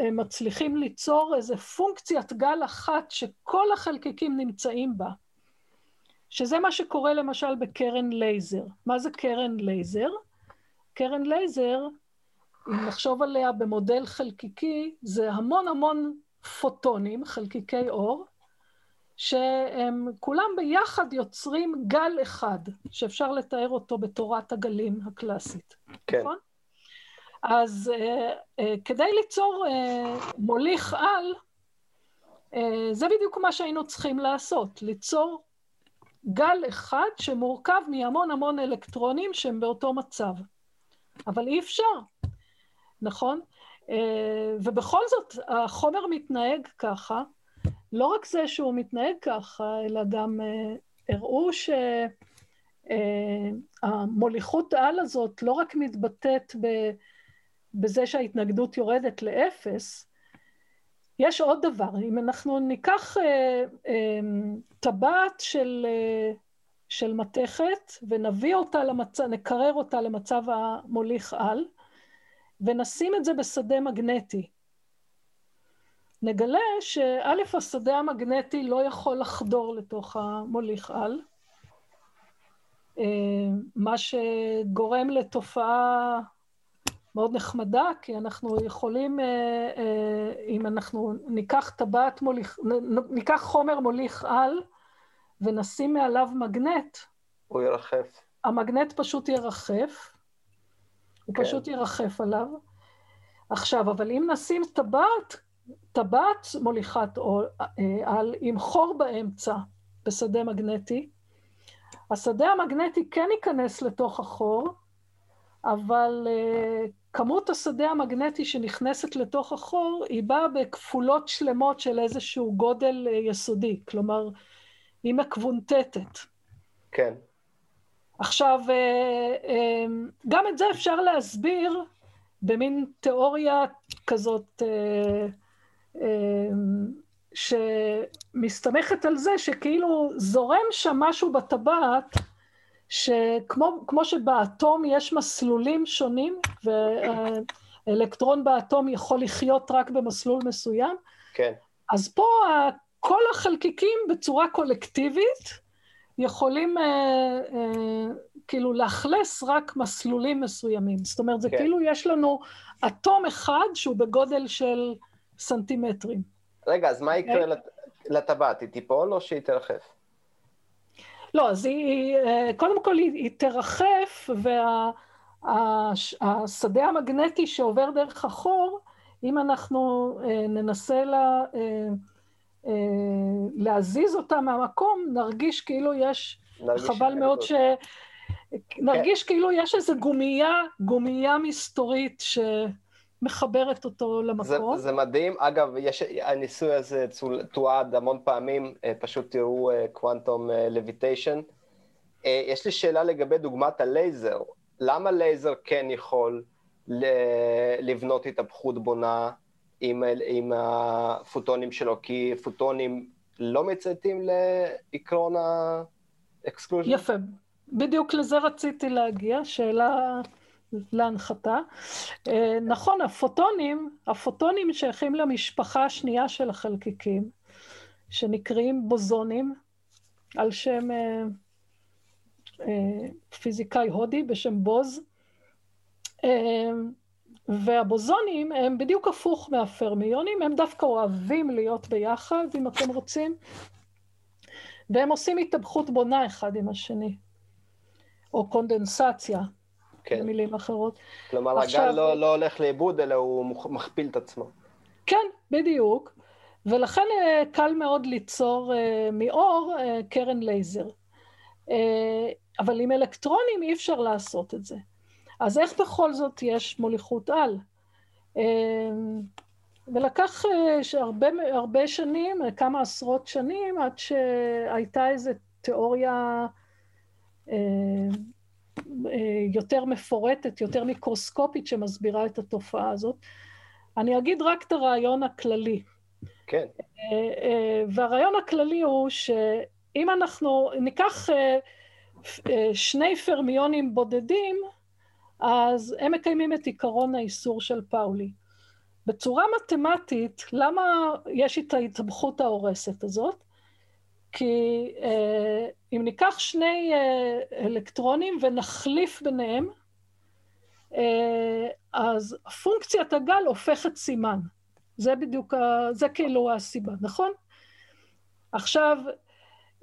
מצליחים ליצור איזה פונקציית גל אחת שכל החלקיקים נמצאים בה, שזה מה שקורה למשל בקרן לייזר. מה זה קרן לייזר? קרן לייזר, אם נחשוב עליה במודל חלקיקי, זה המון המון פוטונים, חלקיקי אור, שהם כולם ביחד יוצרים גל אחד, שאפשר לתאר אותו בתורת הגלים הקלאסית. כן. נכון? אז אה, אה, כדי ליצור אה, מוליך על, uh, זה בדיוק מה שהיינו צריכים לעשות, ליצור גל אחד שמורכב מהמון המון אלקטרונים שהם באותו מצב. אבל אי אפשר, נכון? אה, ובכל זאת, החומר מתנהג ככה. לא רק זה שהוא מתנהג ככה, אלא גם אה, הראו שהמוליכות אה, על הזאת לא רק מתבטאת בזה שההתנגדות יורדת לאפס, יש עוד דבר, אם אנחנו ניקח טבעת של, של מתכת ונביא אותה למצב, נקרר אותה למצב המוליך על, ונשים את זה בשדה מגנטי. נגלה שא', השדה המגנטי לא יכול לחדור לתוך המוליך על, אה, מה שגורם לתופעה מאוד נחמדה, כי אנחנו יכולים, אה, אה, אם אנחנו ניקח טבעת מוליך, ניקח חומר מוליך על ונשים מעליו מגנט, הוא ירחף. המגנט פשוט ירחף, הוא כן. פשוט ירחף עליו. עכשיו, אבל אם נשים טבעת, טבעת מוליכת אה, על עם חור באמצע בשדה מגנטי, השדה המגנטי כן ייכנס לתוך החור, אבל uh, כמות השדה המגנטי שנכנסת לתוך החור היא באה בכפולות שלמות של איזשהו גודל uh, יסודי, כלומר, היא מקוונטטת. כן. עכשיו, גם את זה אפשר להסביר במין תיאוריה כזאת שמסתמכת על זה שכאילו זורם שם משהו בטבעת, שכמו שבאטום יש מסלולים שונים, ואלקטרון באטום יכול לחיות רק במסלול מסוים, כן. אז פה כל החלקיקים בצורה קולקטיבית יכולים אה, אה, כאילו לאכלס רק מסלולים מסוימים. זאת אומרת, זה כן. כאילו יש לנו אטום אחד שהוא בגודל של סנטימטרים. רגע, אז מה יקרה לט... לטבעת? היא תיפול או שהיא תרחף? לא, אז היא, אה, קודם כל היא, היא תרחף, והשדה וה, המגנטי שעובר דרך החור, אם אנחנו אה, ננסה לה, אה, להזיז אותה מהמקום, נרגיש כאילו יש, חבל מאוד ש... נרגיש כאילו יש איזו גומייה, גומייה מסתורית שמחברת אותו למקום. זה, זה מדהים. אגב, יש, הניסוי הזה תועד המון פעמים, אה, פשוט תראו קוואנטום אה, לויטיישן. אה, יש לי שאלה לגבי דוגמת הלייזר. למה לייזר כן יכול לבנות התהפכות בונה עם, עם הפוטונים שלו? כי פוטונים לא מצייתים לעקרון ה exclusion? יפה. בדיוק לזה רציתי להגיע, שאלה להנחתה. נכון, הפוטונים, הפוטונים שייכים למשפחה השנייה של החלקיקים, שנקראים בוזונים, על שם פיזיקאי הודי בשם בוז. והבוזונים הם בדיוק הפוך מהפרמיונים, הם דווקא אוהבים להיות ביחד, אם אתם רוצים, והם עושים התאבכות בונה אחד עם השני, או קונדנסציה, כן. במילים אחרות. כלומר, עכשיו, הגל לא, לא הולך לאיבוד, אלא הוא מכפיל את עצמו. כן, בדיוק. ולכן אה, קל מאוד ליצור אה, מאור אה, קרן לייזר. אבל עם אלקטרונים אי אפשר לעשות את זה. אז איך בכל זאת יש מוליכות על? אמ, ולקח אה, הרבה, הרבה שנים, כמה עשרות שנים, עד שהייתה איזו תיאוריה אה, אה, יותר מפורטת, יותר מיקרוסקופית, שמסבירה את התופעה הזאת. אני אגיד רק את הרעיון הכללי. כן. והרעיון הכללי הוא שאם אנחנו ניקח שני פרמיונים בודדים, אז הם מקיימים את עיקרון האיסור של פאולי. בצורה מתמטית, למה יש את ההתאבכות ההורסת הזאת? כי אה, אם ניקח שני אה, אלקטרונים ונחליף ביניהם, אה, אז פונקציית הגל הופכת סימן. זה בדיוק, ה, זה כאילו הסיבה, נכון? עכשיו,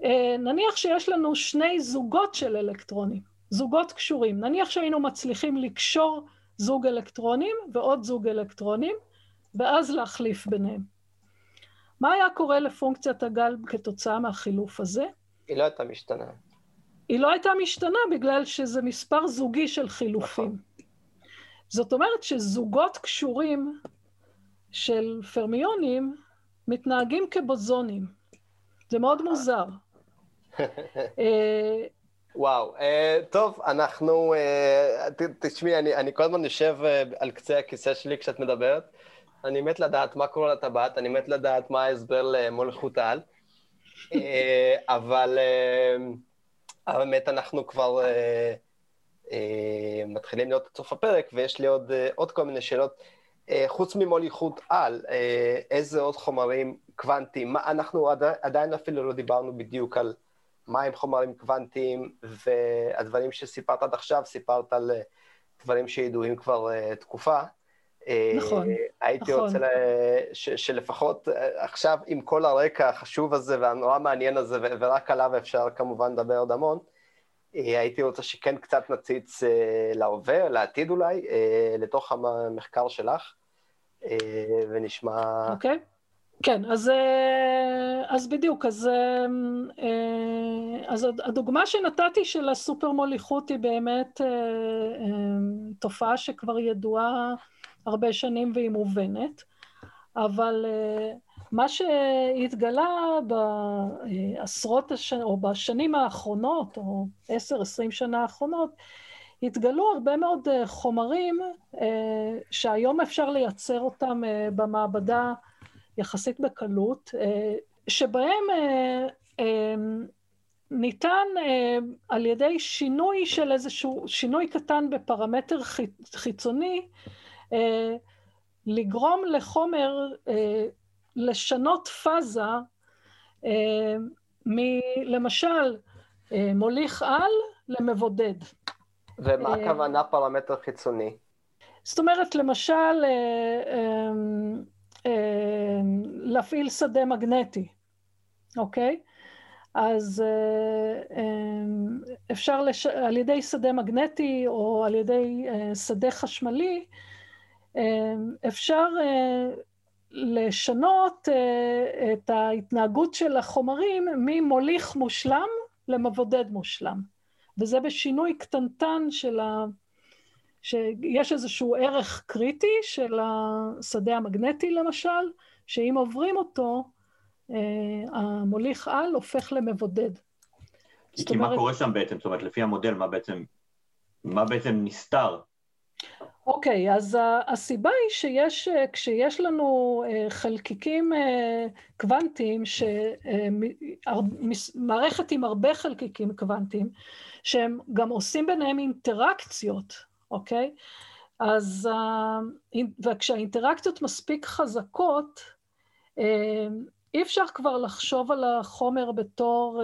אה, נניח שיש לנו שני זוגות של אלקטרונים. זוגות קשורים. נניח שהיינו מצליחים לקשור זוג אלקטרונים ועוד זוג אלקטרונים, ואז להחליף ביניהם. מה היה קורה לפונקציית הגל כתוצאה מהחילוף הזה? היא לא הייתה משתנה. היא לא הייתה משתנה בגלל שזה מספר זוגי של חילופים. נכון. זאת אומרת שזוגות קשורים של פרמיונים מתנהגים כבוזונים. זה מאוד מוזר. אה, וואו, uh, טוב, אנחנו, uh, תשמעי, אני, אני כל הזמן יושב uh, על קצה הכיסא שלי כשאת מדברת. אני מת לדעת מה קורה לטבעת, אני מת לדעת מה ההסבר למולכות על. uh, אבל באמת אנחנו כבר מתחילים להיות עד סוף הפרק, ויש לי עוד, עוד כל מיני שאלות. חוץ ממוליכות על, איזה עוד חומרים קוונטיים, אנחנו עדיין, עדיין אפילו לא דיברנו בדיוק על... מהם חומרים קוונטיים, והדברים שסיפרת עד עכשיו, סיפרת על אה, דברים שידועים כבר uh, תקופה. אה, נכון, הייתי נכון. רוצה ש, שלפחות עכשיו, עם כל הרקע החשוב הזה והנורא מעניין הזה, ורק עליו אפשר כמובן לדבר עוד המון, הייתי רוצה שכן קצת נציץ להווה, לעתיד אולי, לתוך המחקר שלך, ונשמע... אוקיי. Okay. כן, אז, אה, אז בדיוק, אז, אה, אה, אז הדוגמה שנתתי של הסופר מוליכות היא באמת תופעה שכבר ידועה הרבה שנים והיא מובנת, אבל מה שהתגלה בעשרות השנים, או בשנים האחרונות, או עשר, עשרים שנה האחרונות, התגלו הרבה מאוד חומרים שהיום אפשר לייצר אותם במעבדה יחסית בקלות, אה, שבהם אה, אה, ניתן על ידי שינוי של איזשהו, שינוי קטן בפרמטר חיצוני, לגרום לחומר לשנות פאזה מלמשל מוליך על למבודד. ומה הכוונה פרמטר חיצוני? זאת אומרת, למשל, אה, להפעיל שדה מגנטי, אוקיי? אז אה, אה, אפשר לש... על ידי שדה מגנטי או על ידי שדה חשמלי, אפשר לשנות את ההתנהגות של החומרים ממוליך מושלם למבודד מושלם. וזה בשינוי קטנטן של ה... שיש איזשהו ערך קריטי של השדה המגנטי למשל, שאם עוברים אותו, אה, המוליך על הופך למבודד. כי אומרת... מה קורה שם בעצם? זאת אומרת, לפי המודל, מה בעצם, מה בעצם נסתר? אוקיי, okay, אז הסיבה היא שיש, אה, כשיש לנו אה, חלקיקים קוונטיים, מערכת עם הרבה חלקיקים קוונטיים, שהם גם עושים ביניהם אינטראקציות, אוקיי? אז וכשהאינטראקציות מספיק חזקות, אי אפשר כבר לחשוב על החומר בתור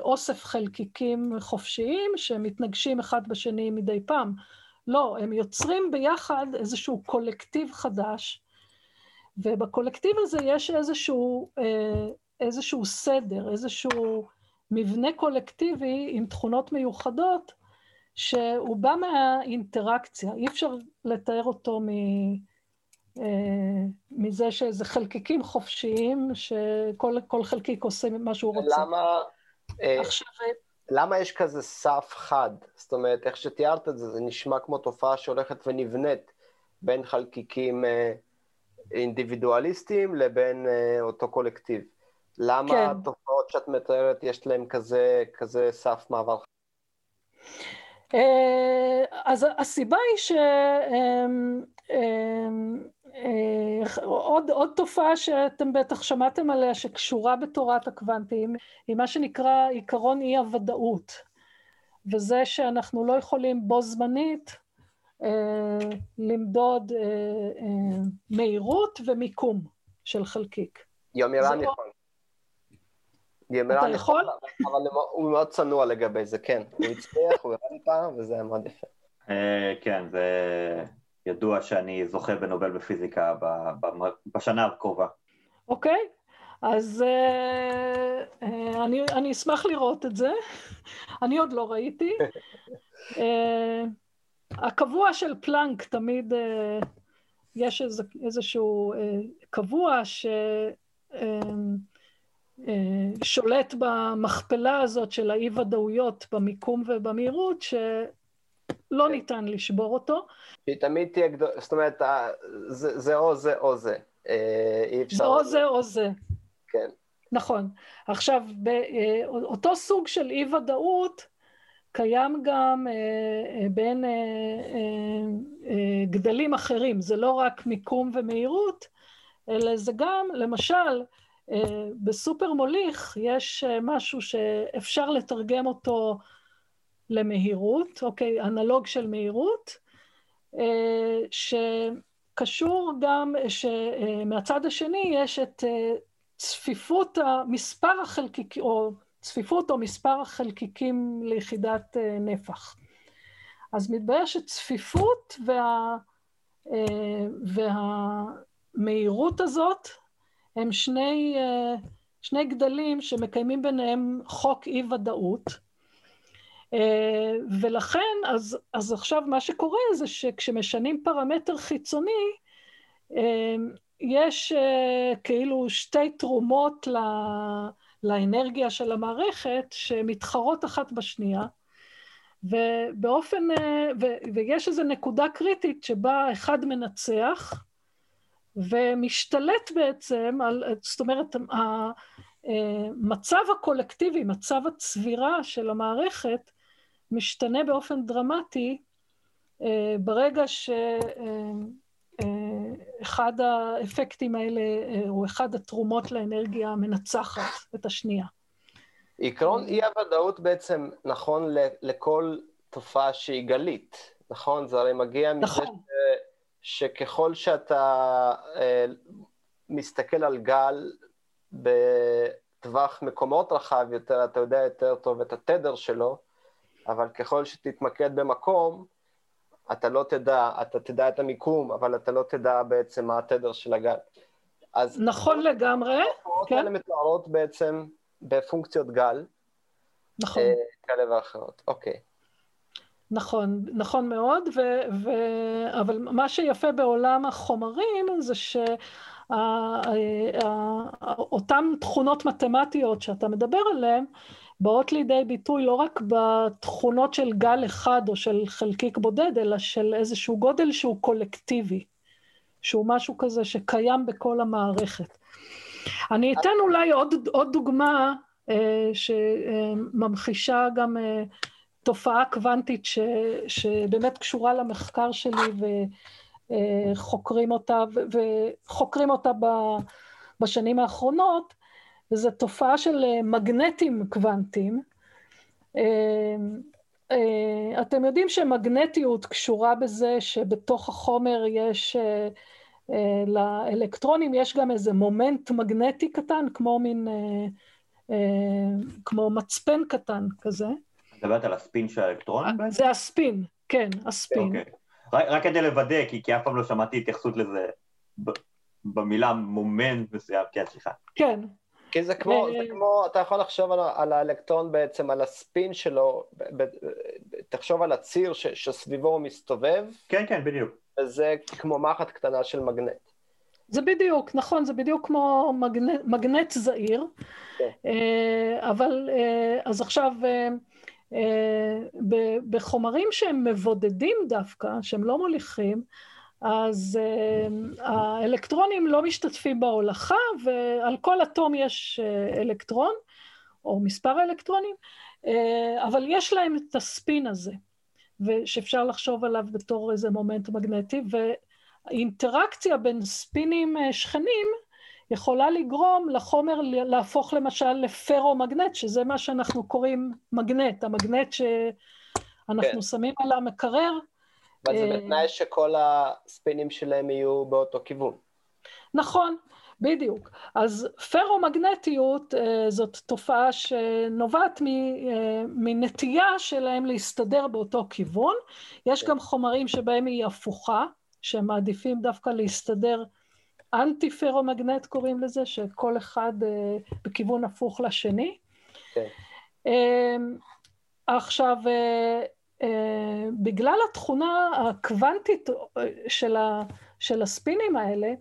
אוסף חלקיקים חופשיים שמתנגשים אחד בשני מדי פעם. לא, הם יוצרים ביחד איזשהו קולקטיב חדש, ובקולקטיב הזה יש איזשהו, איזשהו סדר, איזשהו מבנה קולקטיבי עם תכונות מיוחדות, שהוא בא מהאינטראקציה, אי אפשר לתאר אותו מ... מזה שזה חלקיקים חופשיים, שכל חלקיק עושה מה שהוא רוצה. למה, עכשיו... למה יש כזה סף חד? זאת אומרת, איך שתיארת את זה, זה נשמע כמו תופעה שהולכת ונבנית בין חלקיקים אינדיבידואליסטיים לבין אותו קולקטיב. למה כן. התופעות שאת מתארת, יש להן כזה, כזה סף מעבר? אז הסיבה היא ש... אה, עוד, עוד תופעה שאתם בטח שמעתם עליה שקשורה בתורת הקוונטים היא מה שנקרא עיקרון אי הוודאות וזה שאנחנו לא יכולים בו זמנית אה, למדוד אה, אה, מהירות ומיקום של חלקיק. יומירן יכול. יומירן יכול, אבל הוא מאוד צנוע לגבי זה, כן. הוא הצליח, הוא הראה לי פעם וזה היה מאוד יפה. אה, כן, זה... ידוע שאני זוכה בנובל בפיזיקה בשנה הקרובה. אוקיי, okay. אז uh, uh, אני, אני אשמח לראות את זה. אני עוד לא ראיתי. uh, הקבוע של פלנק תמיד uh, יש איזה, איזשהו uh, קבוע ששולט uh, uh, במכפלה הזאת של האי-ודאויות במיקום ובמהירות, שלא ניתן לשבור אותו. שהיא תמיד תהיה גדולה, זאת אומרת, זה, זה או זה או זה. אה, אי אפשר... זה או זה או זה. כן. נכון. עכשיו, אה, אותו סוג של אי-ודאות קיים גם אה, בין גדלים אחרים. זה לא רק מיקום ומהירות, אלא זה גם, למשל, בסופר מוליך יש משהו שאפשר לתרגם אותו למהירות, אוקיי, אנלוג של מהירות, אה, שקשור גם, שמהצד השני יש את אה, צפיפות המספר החלקיקים, או צפיפות או מספר החלקיקים ליחידת אה, נפח. אז מתברר שצפיפות וה, והמהירות הזאת הם שני, שני גדלים שמקיימים ביניהם חוק אי-ודאות. אה, ולכן, אז, אז עכשיו מה שקורה זה שכשמשנים פרמטר חיצוני, אה, יש אה, כאילו שתי תרומות לאנרגיה של המערכת שמתחרות אחת בשנייה, ובאופן, ו, ויש איזו נקודה קריטית שבה אחד מנצח ומשתלט בעצם על, זאת אומרת, המצב הקולקטיבי, מצב הצבירה של המערכת, משתנה באופן דרמטי אה, ברגע שאחד אה, אה, האפקטים האלה, או אחד התרומות לאנרגיה מנצחת את השנייה. עקרון אי הוודאות בעצם נכון לכל תופעה שהיא גלית, נכון? זה הרי מגיע נכון. מזה ש... שככל שאתה מסתכל על גל בטווח מקומות רחב יותר, אתה יודע יותר טוב את התדר שלו, אבל ככל שתתמקד במקום, אתה לא תדע, אתה תדע את המיקום, אבל אתה לא תדע בעצם מה התדר של הגל. אז... נכון לגמרי, כן. האלה מתוארות בעצם בפונקציות גל. נכון. אה, כאלה ואחרות, אוקיי. נכון, נכון מאוד, ו, ו, אבל מה שיפה בעולם החומרים זה שאותן תכונות מתמטיות שאתה מדבר עליהן, באות לידי ביטוי לא רק בתכונות של גל אחד או של חלקיק בודד, אלא של איזשהו גודל שהוא קולקטיבי, שהוא משהו כזה שקיים בכל המערכת. אני אתן אולי עוד, עוד דוגמה אה, שממחישה גם אה, תופעה קוונטית ש, שבאמת קשורה למחקר שלי וחוקרים אה, אותה, וחוקרים אותה בשנים האחרונות, וזו תופעה של אה, מגנטים קוונטיים. אה, אה, אתם יודעים שמגנטיות קשורה בזה שבתוך החומר יש, לאלקטרונים יש גם איזה מומנט מגנטי קטן, כמו מין, כמו מצפן קטן כזה. את מדברת על הספין של האלקטרון? זה הספין, כן, הספין. אוקיי. רק, רק כדי לוודא, כי, כי אף פעם לא שמעתי התייחסות לזה במילה מומנט מסוים, כן, סליחה. כן, כי זה כמו, זה כמו, אתה יכול לחשוב על, על האלקטרון בעצם, על הספין שלו, ב, ב, תחשוב על הציר ש, שסביבו הוא מסתובב. כן, כן, בדיוק. וזה כמו מחט קטנה של מגנט. זה בדיוק, נכון, זה בדיוק כמו מגנט, מגנט זעיר. כן. אה, אבל, אה, אז עכשיו, אה, בחומרים שהם מבודדים דווקא, שהם לא מוליכים, אז uh, האלקטרונים לא משתתפים בהולכה, ועל כל אטום יש uh, אלקטרון, או מספר אלקטרונים, uh, אבל יש להם את הספין הזה, שאפשר לחשוב עליו בתור איזה מומנט מגנטי, והאינטראקציה בין ספינים שכנים יכולה לגרום לחומר להפוך למשל לפרו-מגנט, שזה מה שאנחנו קוראים מגנט, המגנט שאנחנו כן. שמים על המקרר, אבל זה בתנאי שכל הספינים שלהם יהיו באותו כיוון. נכון, בדיוק. אז פרומגנטיות אה, זאת תופעה שנובעת אה, מנטייה שלהם להסתדר באותו כיוון. יש כן. גם חומרים שבהם היא הפוכה, שהם מעדיפים דווקא להסתדר אנטי פרומגנט קוראים לזה, שכל אחד אה, בכיוון הפוך לשני. כן. עכשיו, אה, בגלל התכונה הקוונטית אה, של, ה, של הספינים האלה,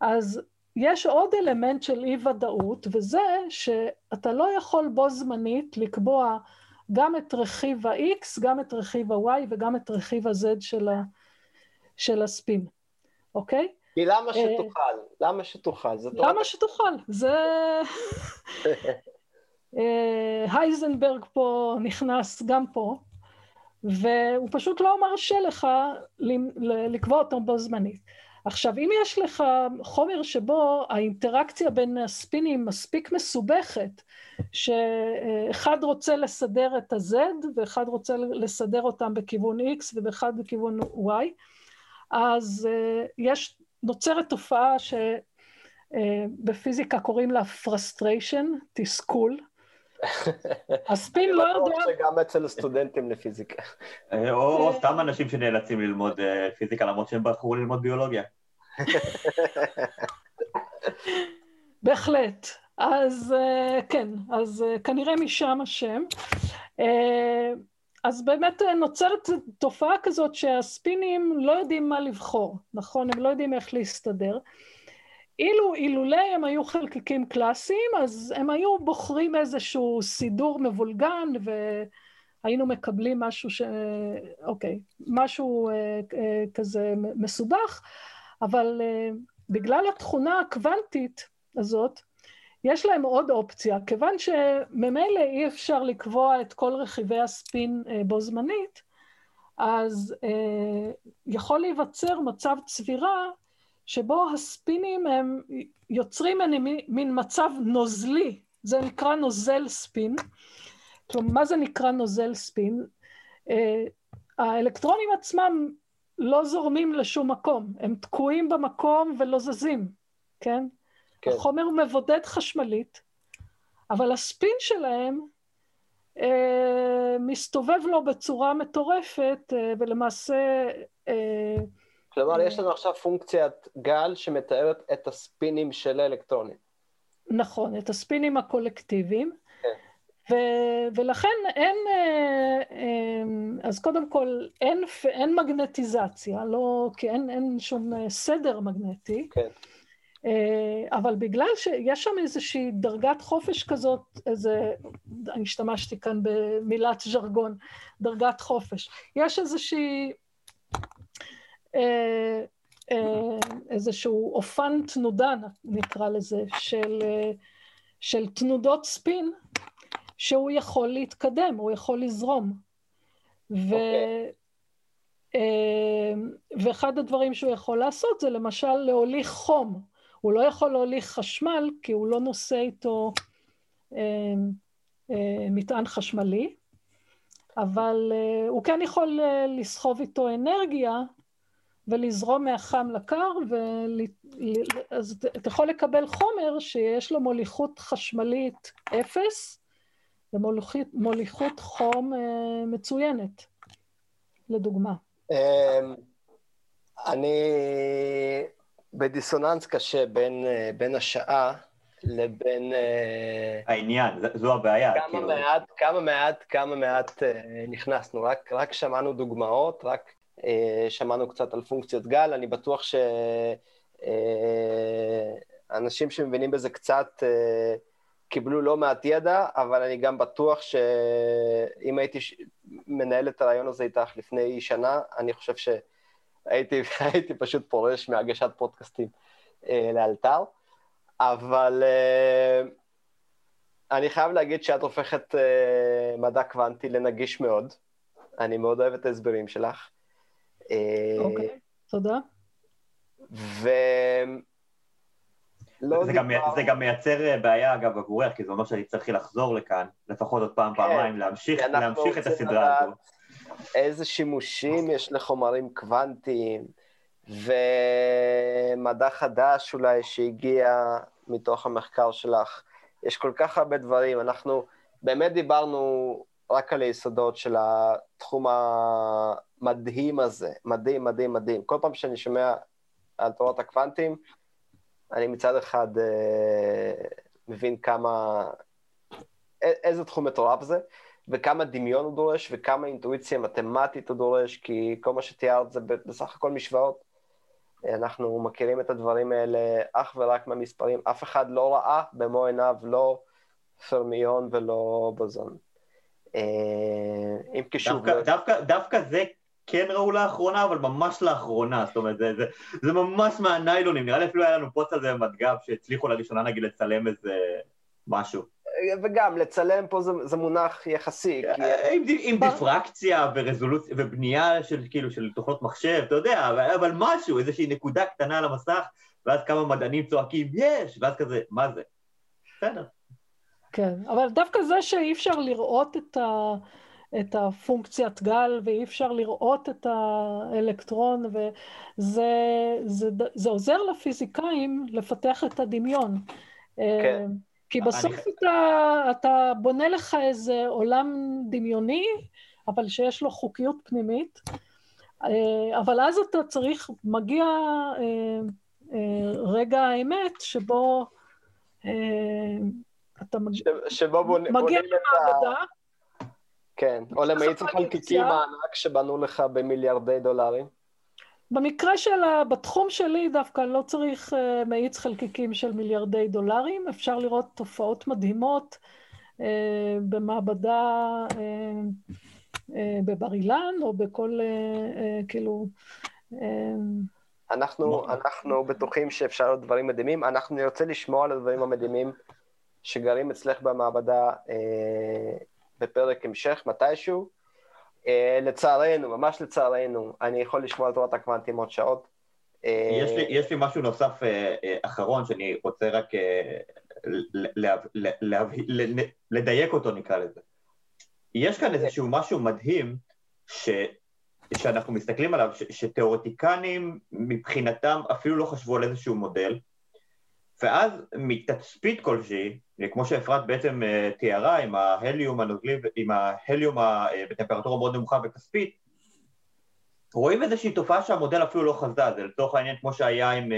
אז יש עוד אלמנט של אי ודאות, וזה שאתה לא יכול בו זמנית לקבוע גם את רכיב ה-X, גם את רכיב ה-Y וגם את רכיב ה-Z של, ה, של הספין, אוקיי? כי למה אה, שתוכל? למה שתוכל? למה שתוכל? זה... הייזנברג פה נכנס גם פה. והוא פשוט לא מרשה לך לקבוע אותו בו זמנית. עכשיו, אם יש לך חומר שבו האינטראקציה בין הספינים מספיק מסובכת, שאחד רוצה לסדר את ה-Z ואחד רוצה לסדר אותם בכיוון X ואחד בכיוון Y, אז uh, יש, נוצרת תופעה שבפיזיקה אה, קוראים לה frustration, תסכול, הספין לא יודע... אני שגם אצל סטודנטים לפיזיקה. אה, או סתם אנשים שנאלצים ללמוד אה, פיזיקה למרות שהם בחרו ללמוד ביולוגיה. בהחלט. אז אה, כן, אז כנראה משם השם. אז באמת נוצרת תופעה כזאת שהספינים לא יודעים מה לבחור, נכון? הם לא יודעים איך להסתדר. אילו אילולא הם היו חלקיקים קלאסיים, אז הם היו בוחרים איזשהו סידור מבולגן, והיינו מקבלים משהו ש... אוקיי, משהו אה, אה, כזה מסובך, אבל אה, בגלל התכונה הקוונטית הזאת, יש להם עוד אופציה, כיוון שממילא אי אפשר לקבוע את כל רכיבי הספין אה, בו זמנית, אז אה, יכול להיווצר מצב צבירה שבו הספינים הם יוצרים מין מצב נוזלי, זה נקרא נוזל ספין. כלומר, מה זה נקרא נוזל ספין? אה, האלקטרונים עצמם לא זורמים לשום מקום, הם תקועים במקום ולא זזים, כן? כן. החומר הוא מבודד חשמלית, אבל הספין שלהם אה, מסתובב לו בצורה מטורפת, אה, ולמעשה אה, כלומר, יש לנו עכשיו פונקציית גל שמתארת את הספינים של האלקטרונים. נכון, את הספינים הקולקטיביים. כן. ו- ולכן אין, אה, אה, אז קודם כל אין, אין מגנטיזציה, לא, כי אין, אין שום אה, סדר מגנטי, כן. אבל בגלל שיש שם איזושהי דרגת חופש כזאת, איזה, אני השתמשתי כאן במילת ז'רגון, דרגת חופש, יש איזושהי אה, אה, איזשהו אופן תנודה, נקרא לזה, של, אה, של תנודות ספין, שהוא יכול להתקדם, הוא יכול לזרום. ו... Okay. אוקיי. ואחד הדברים שהוא יכול לעשות זה למשל להוליך חום. הוא לא יכול להוליך חשמל כי הוא לא נושא איתו מטען חשמלי, אבל הוא כן יכול לסחוב איתו אנרגיה ולזרום מהחם לקר, ול... אז אתה יכול לקבל חומר שיש לו מוליכות חשמלית אפס ומוליכות חום uh, מצוינת, לדוגמה. אמ, אני בדיסוננס קשה בין, בין השעה לבין... אה, העניין, זו הבעיה. כמה כאילו... מעט, כמה מעט, כמה מעט נכנסנו, רק, רק שמענו דוגמאות, רק שמענו קצת על פונקציות גל, אני בטוח שאנשים uh, שמבינים בזה קצת uh, קיבלו לא מעט ידע, אבל אני גם בטוח שאם הייתי. מנהל את הרעיון הזה איתך לפני שנה, אני חושב שהייתי פשוט פורש מהגשת פודקאסטים לאלתר. אבל אני חייב להגיד שאת הופכת מדע קוונטי לנגיש מאוד. אני מאוד אוהב את ההסברים שלך. אה, אוקיי, okay, תודה. ו... לא זה, גם, זה גם מייצר בעיה, אגב, עבורך, כי זה אומר שאני צריך לחזור לכאן, לפחות עוד פעם, כן, פעמיים, להמשיך, להמשיך את הסדרה הזו. איזה שימושים יש לחומרים קוונטיים, ומדע חדש אולי שהגיע מתוך המחקר שלך. יש כל כך הרבה דברים. אנחנו באמת דיברנו רק על היסודות של התחום המדהים הזה. מדהים, מדהים, מדהים. כל פעם שאני שומע על תורת הקוונטים, אני מצד אחד אה, מבין כמה... איזה תחום מטורף זה, וכמה דמיון הוא דורש, וכמה אינטואיציה מתמטית הוא דורש, כי כל מה שתיארת זה בסך הכל משוואות. אנחנו מכירים את הדברים האלה אך ורק מהמספרים. אף אחד לא ראה במו עיניו לא פרמיון ולא בוזון. אה, אם כשוב... דווקא. דווקא, דווקא זה כן ראו לאחרונה, אבל ממש לאחרונה, זאת אומרת, זה, זה, זה ממש מהניילונים, נראה לי אפילו היה לנו פוסט על זה במדגב, שהצליחו לראשונה נגיד לצלם איזה משהו. וגם, לצלם פה זה, זה מונח יחסי. כי... אה, עם, עם דיפרקציה ורזולוציה ובנייה של כאילו של תוכנות מחשב, אתה יודע, אבל, אבל משהו, איזושהי נקודה קטנה על המסך, ואז כמה מדענים צועקים, יש! ואז כזה, מה זה? בסדר. כן, אבל דווקא זה שאי אפשר לראות את, ה, את הפונקציית גל ואי אפשר לראות את האלקטרון, וזה זה, זה עוזר לפיזיקאים לפתח את הדמיון. כן. אה, כי בסוף אני... אתה, אתה בונה לך איזה עולם דמיוני, אבל שיש לו חוקיות פנימית, אה, אבל אז אתה צריך, מגיע אה, רגע האמת שבו אתה ש, שבו בונה, מגיע למעבדה. כן, או למאיץ החלקיקים הענק שבנו לך במיליארדי דולרים. במקרה של, בתחום שלי דווקא לא צריך uh, מאיץ חלקיקים של מיליארדי דולרים, אפשר לראות תופעות מדהימות uh, במעבדה uh, בבר אילן, או בכל, כאילו... אנחנו, אנחנו בטוחים שאפשר להיות דברים מדהימים, אנחנו נרצה לשמוע על הדברים המדהימים שגרים אצלך במעבדה בפרק המשך מתישהו. Uh, לצערנו, ממש לצערנו, אני יכול לשמוע על תורת הקוונטים עוד שעות. Uh, יש, לי, יש לי משהו נוסף uh, uh, אחרון שאני רוצה רק uh, לדייק אותו נקרא לזה. יש כאן איזשהו משהו מדהים ש, שאנחנו מסתכלים עליו, ש, שתיאורטיקנים מבחינתם אפילו לא חשבו על איזשהו מודל, ואז מתצפית כלשהי, כמו שאפרת בעצם אה, תיארה עם ההליום הנוזלי, עם ההליום אה, בטמפרטורה מאוד נמוכה וכספית, רואים איזושהי תופעה שהמודל אפילו לא חזה, זה לצורך העניין כמו שהיה עם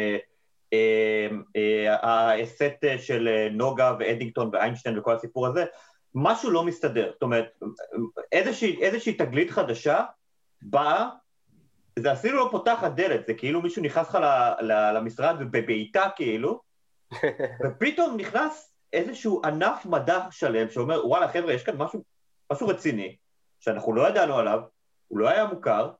הסט אה, של נוגה ואדינגטון ואיינשטיין וכל הסיפור הזה, משהו לא מסתדר, זאת אומרת, איזושהי, איזושהי תגלית חדשה באה, זה אפילו לא פותחת דלת, זה כאילו מישהו נכנס לך למשרד ובבעיטה כאילו, ופתאום נכנס איזשהו ענף מדע שלם שאומר, וואלה חבר'ה, יש כאן משהו, משהו רציני, שאנחנו לא ידענו עליו, הוא לא היה מוכר,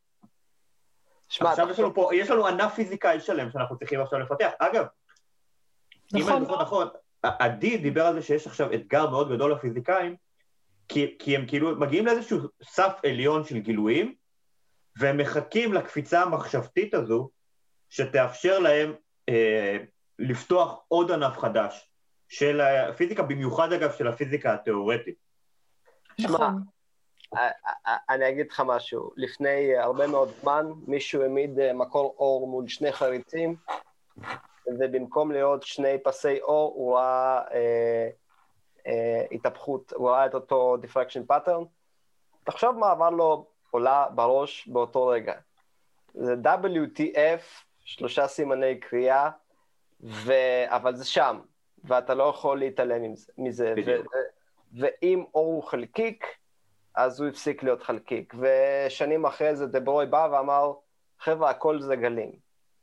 שמה, עכשיו יש לנו פה, יש לנו ענף פיזיקאי שלם שאנחנו צריכים עכשיו לפתח. אגב, נכון. אם אני זוכר נכון, עדי דיבר על זה שיש עכשיו אתגר מאוד גדול לפיזיקאים, כי, כי הם כאילו מגיעים לאיזשהו סף עליון של גילויים, והם מחכים לקפיצה המחשבתית הזו, שתאפשר להם אה, לפתוח עוד ענף חדש של הפיזיקה, במיוחד אגב של הפיזיקה התיאורטית. נכון. אני אגיד לך משהו. לפני הרבה מאוד זמן, מישהו העמיד מקור אור מול שני חריצים, ובמקום להיות שני פסי אור, הוא ראה אה, אה, התהפכות, הוא ראה את אותו diffraction pattern. תחשוב מה עבר לו עולה בראש באותו רגע. זה WTF, שלושה סימני קריאה, ו... אבל זה שם, ואתה לא יכול להתעלם מזה. ו... ואם אור הוא חלקיק, אז הוא הפסיק להיות חלקיק. ושנים אחרי זה דברוי בא ואמר, חבר'ה, הכל זה גלים.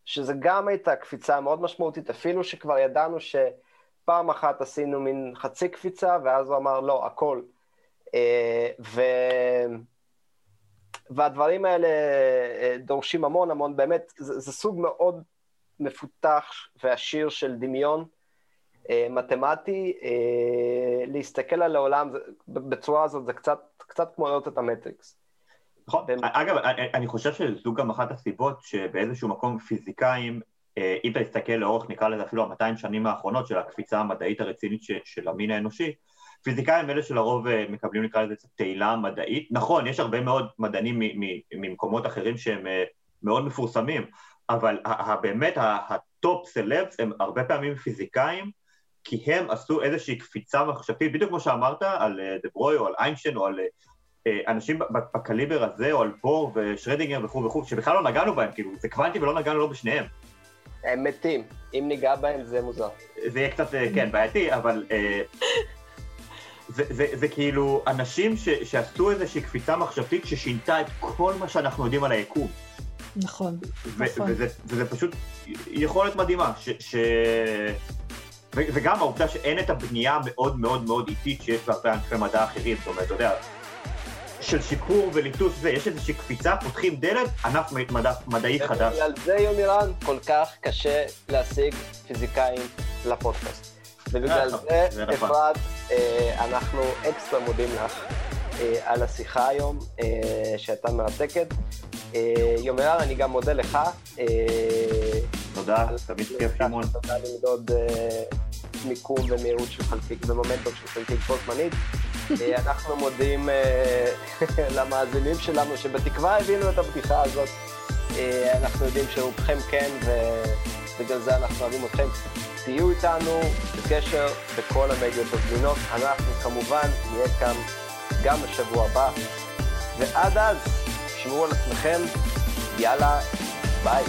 שזה גם הייתה קפיצה מאוד משמעותית, אפילו שכבר ידענו שפעם אחת עשינו מין חצי קפיצה, ואז הוא אמר, לא, הכל. אה, ו... והדברים האלה אה, דורשים המון המון, באמת, זה, זה סוג מאוד מפותח ועשיר של דמיון אה, מתמטי. אה, להסתכל על העולם בצורה הזאת זה קצת, קצת כמו לראות את המטריקס. נכון. אגב, אני חושב שזו גם אחת הסיבות שבאיזשהו מקום פיזיקאים, אם אתה תסתכל לאורך, נקרא לזה אפילו ה-200 שנים האחרונות של הקפיצה המדעית הרצינית של המין האנושי, פיזיקאים אלה שלרוב אה, מקבלים נקרא לזה תהילה מדעית. נכון, יש הרבה מאוד מדענים ממקומות אחרים שהם אה, מאוד מפורסמים, אבל באמת ה top celebs הם הרבה פעמים פיזיקאים, כי הם עשו איזושהי קפיצה מחשבתית, בדיוק כמו שאמרת על אה, דה ברויי או על איינשטיין או על אנשים בקליבר הזה, או על בור ושרדינגר וכו' וכו', שבכלל לא נגענו בהם, כאילו, זה קוונטי ולא נגענו לא בשניהם. הם מתים, אם ניגע בהם זה מוזר. זה יהיה קצת, כן, בעייתי, אבל זה, זה, זה כאילו אנשים ש, שעשו איזושהי קפיצה מחשבתית ששינתה את כל מה שאנחנו יודעים על היקום. נכון, ו- נכון. וזה, וזה פשוט יכולת מדהימה, ש... ש... ו- וגם העובדה שאין את הבנייה המאוד מאוד מאוד איטית שיש בהרבה ענפי מדע אחרים, זאת אומרת, אתה יודע, של שיקור וליטוש, זה, יש איזושהי קפיצה, פותחים דלת, ענף מדע, מדעי חדש. ובגלל זה, יומירן, כל כך קשה להשיג פיזיקאים לפודקאסט. ובגלל אה, זה, נכון. אפרת, אה, אנחנו אקסטרה מודים לך על השיחה היום, שהייתה מרתקת. יומרן, אני גם מודה לך. תודה, תמיד כיף שמעון. תודה למדוד מיקום ומהירות של חלקיק ומומנטום של חלקיק בו זמנית. אנחנו מודים למאזינים שלנו שבתקווה הבינו את הבדיחה הזאת. אנחנו יודעים שרובכם כן, ובגלל זה אנחנו אוהבים אתכם. תהיו איתנו בקשר בכל המדיות הזמינות. אנחנו כמובן נהיה כאן גם בשבוע הבא. ועד אז, שמרו על עצמכם, יאללה, ביי.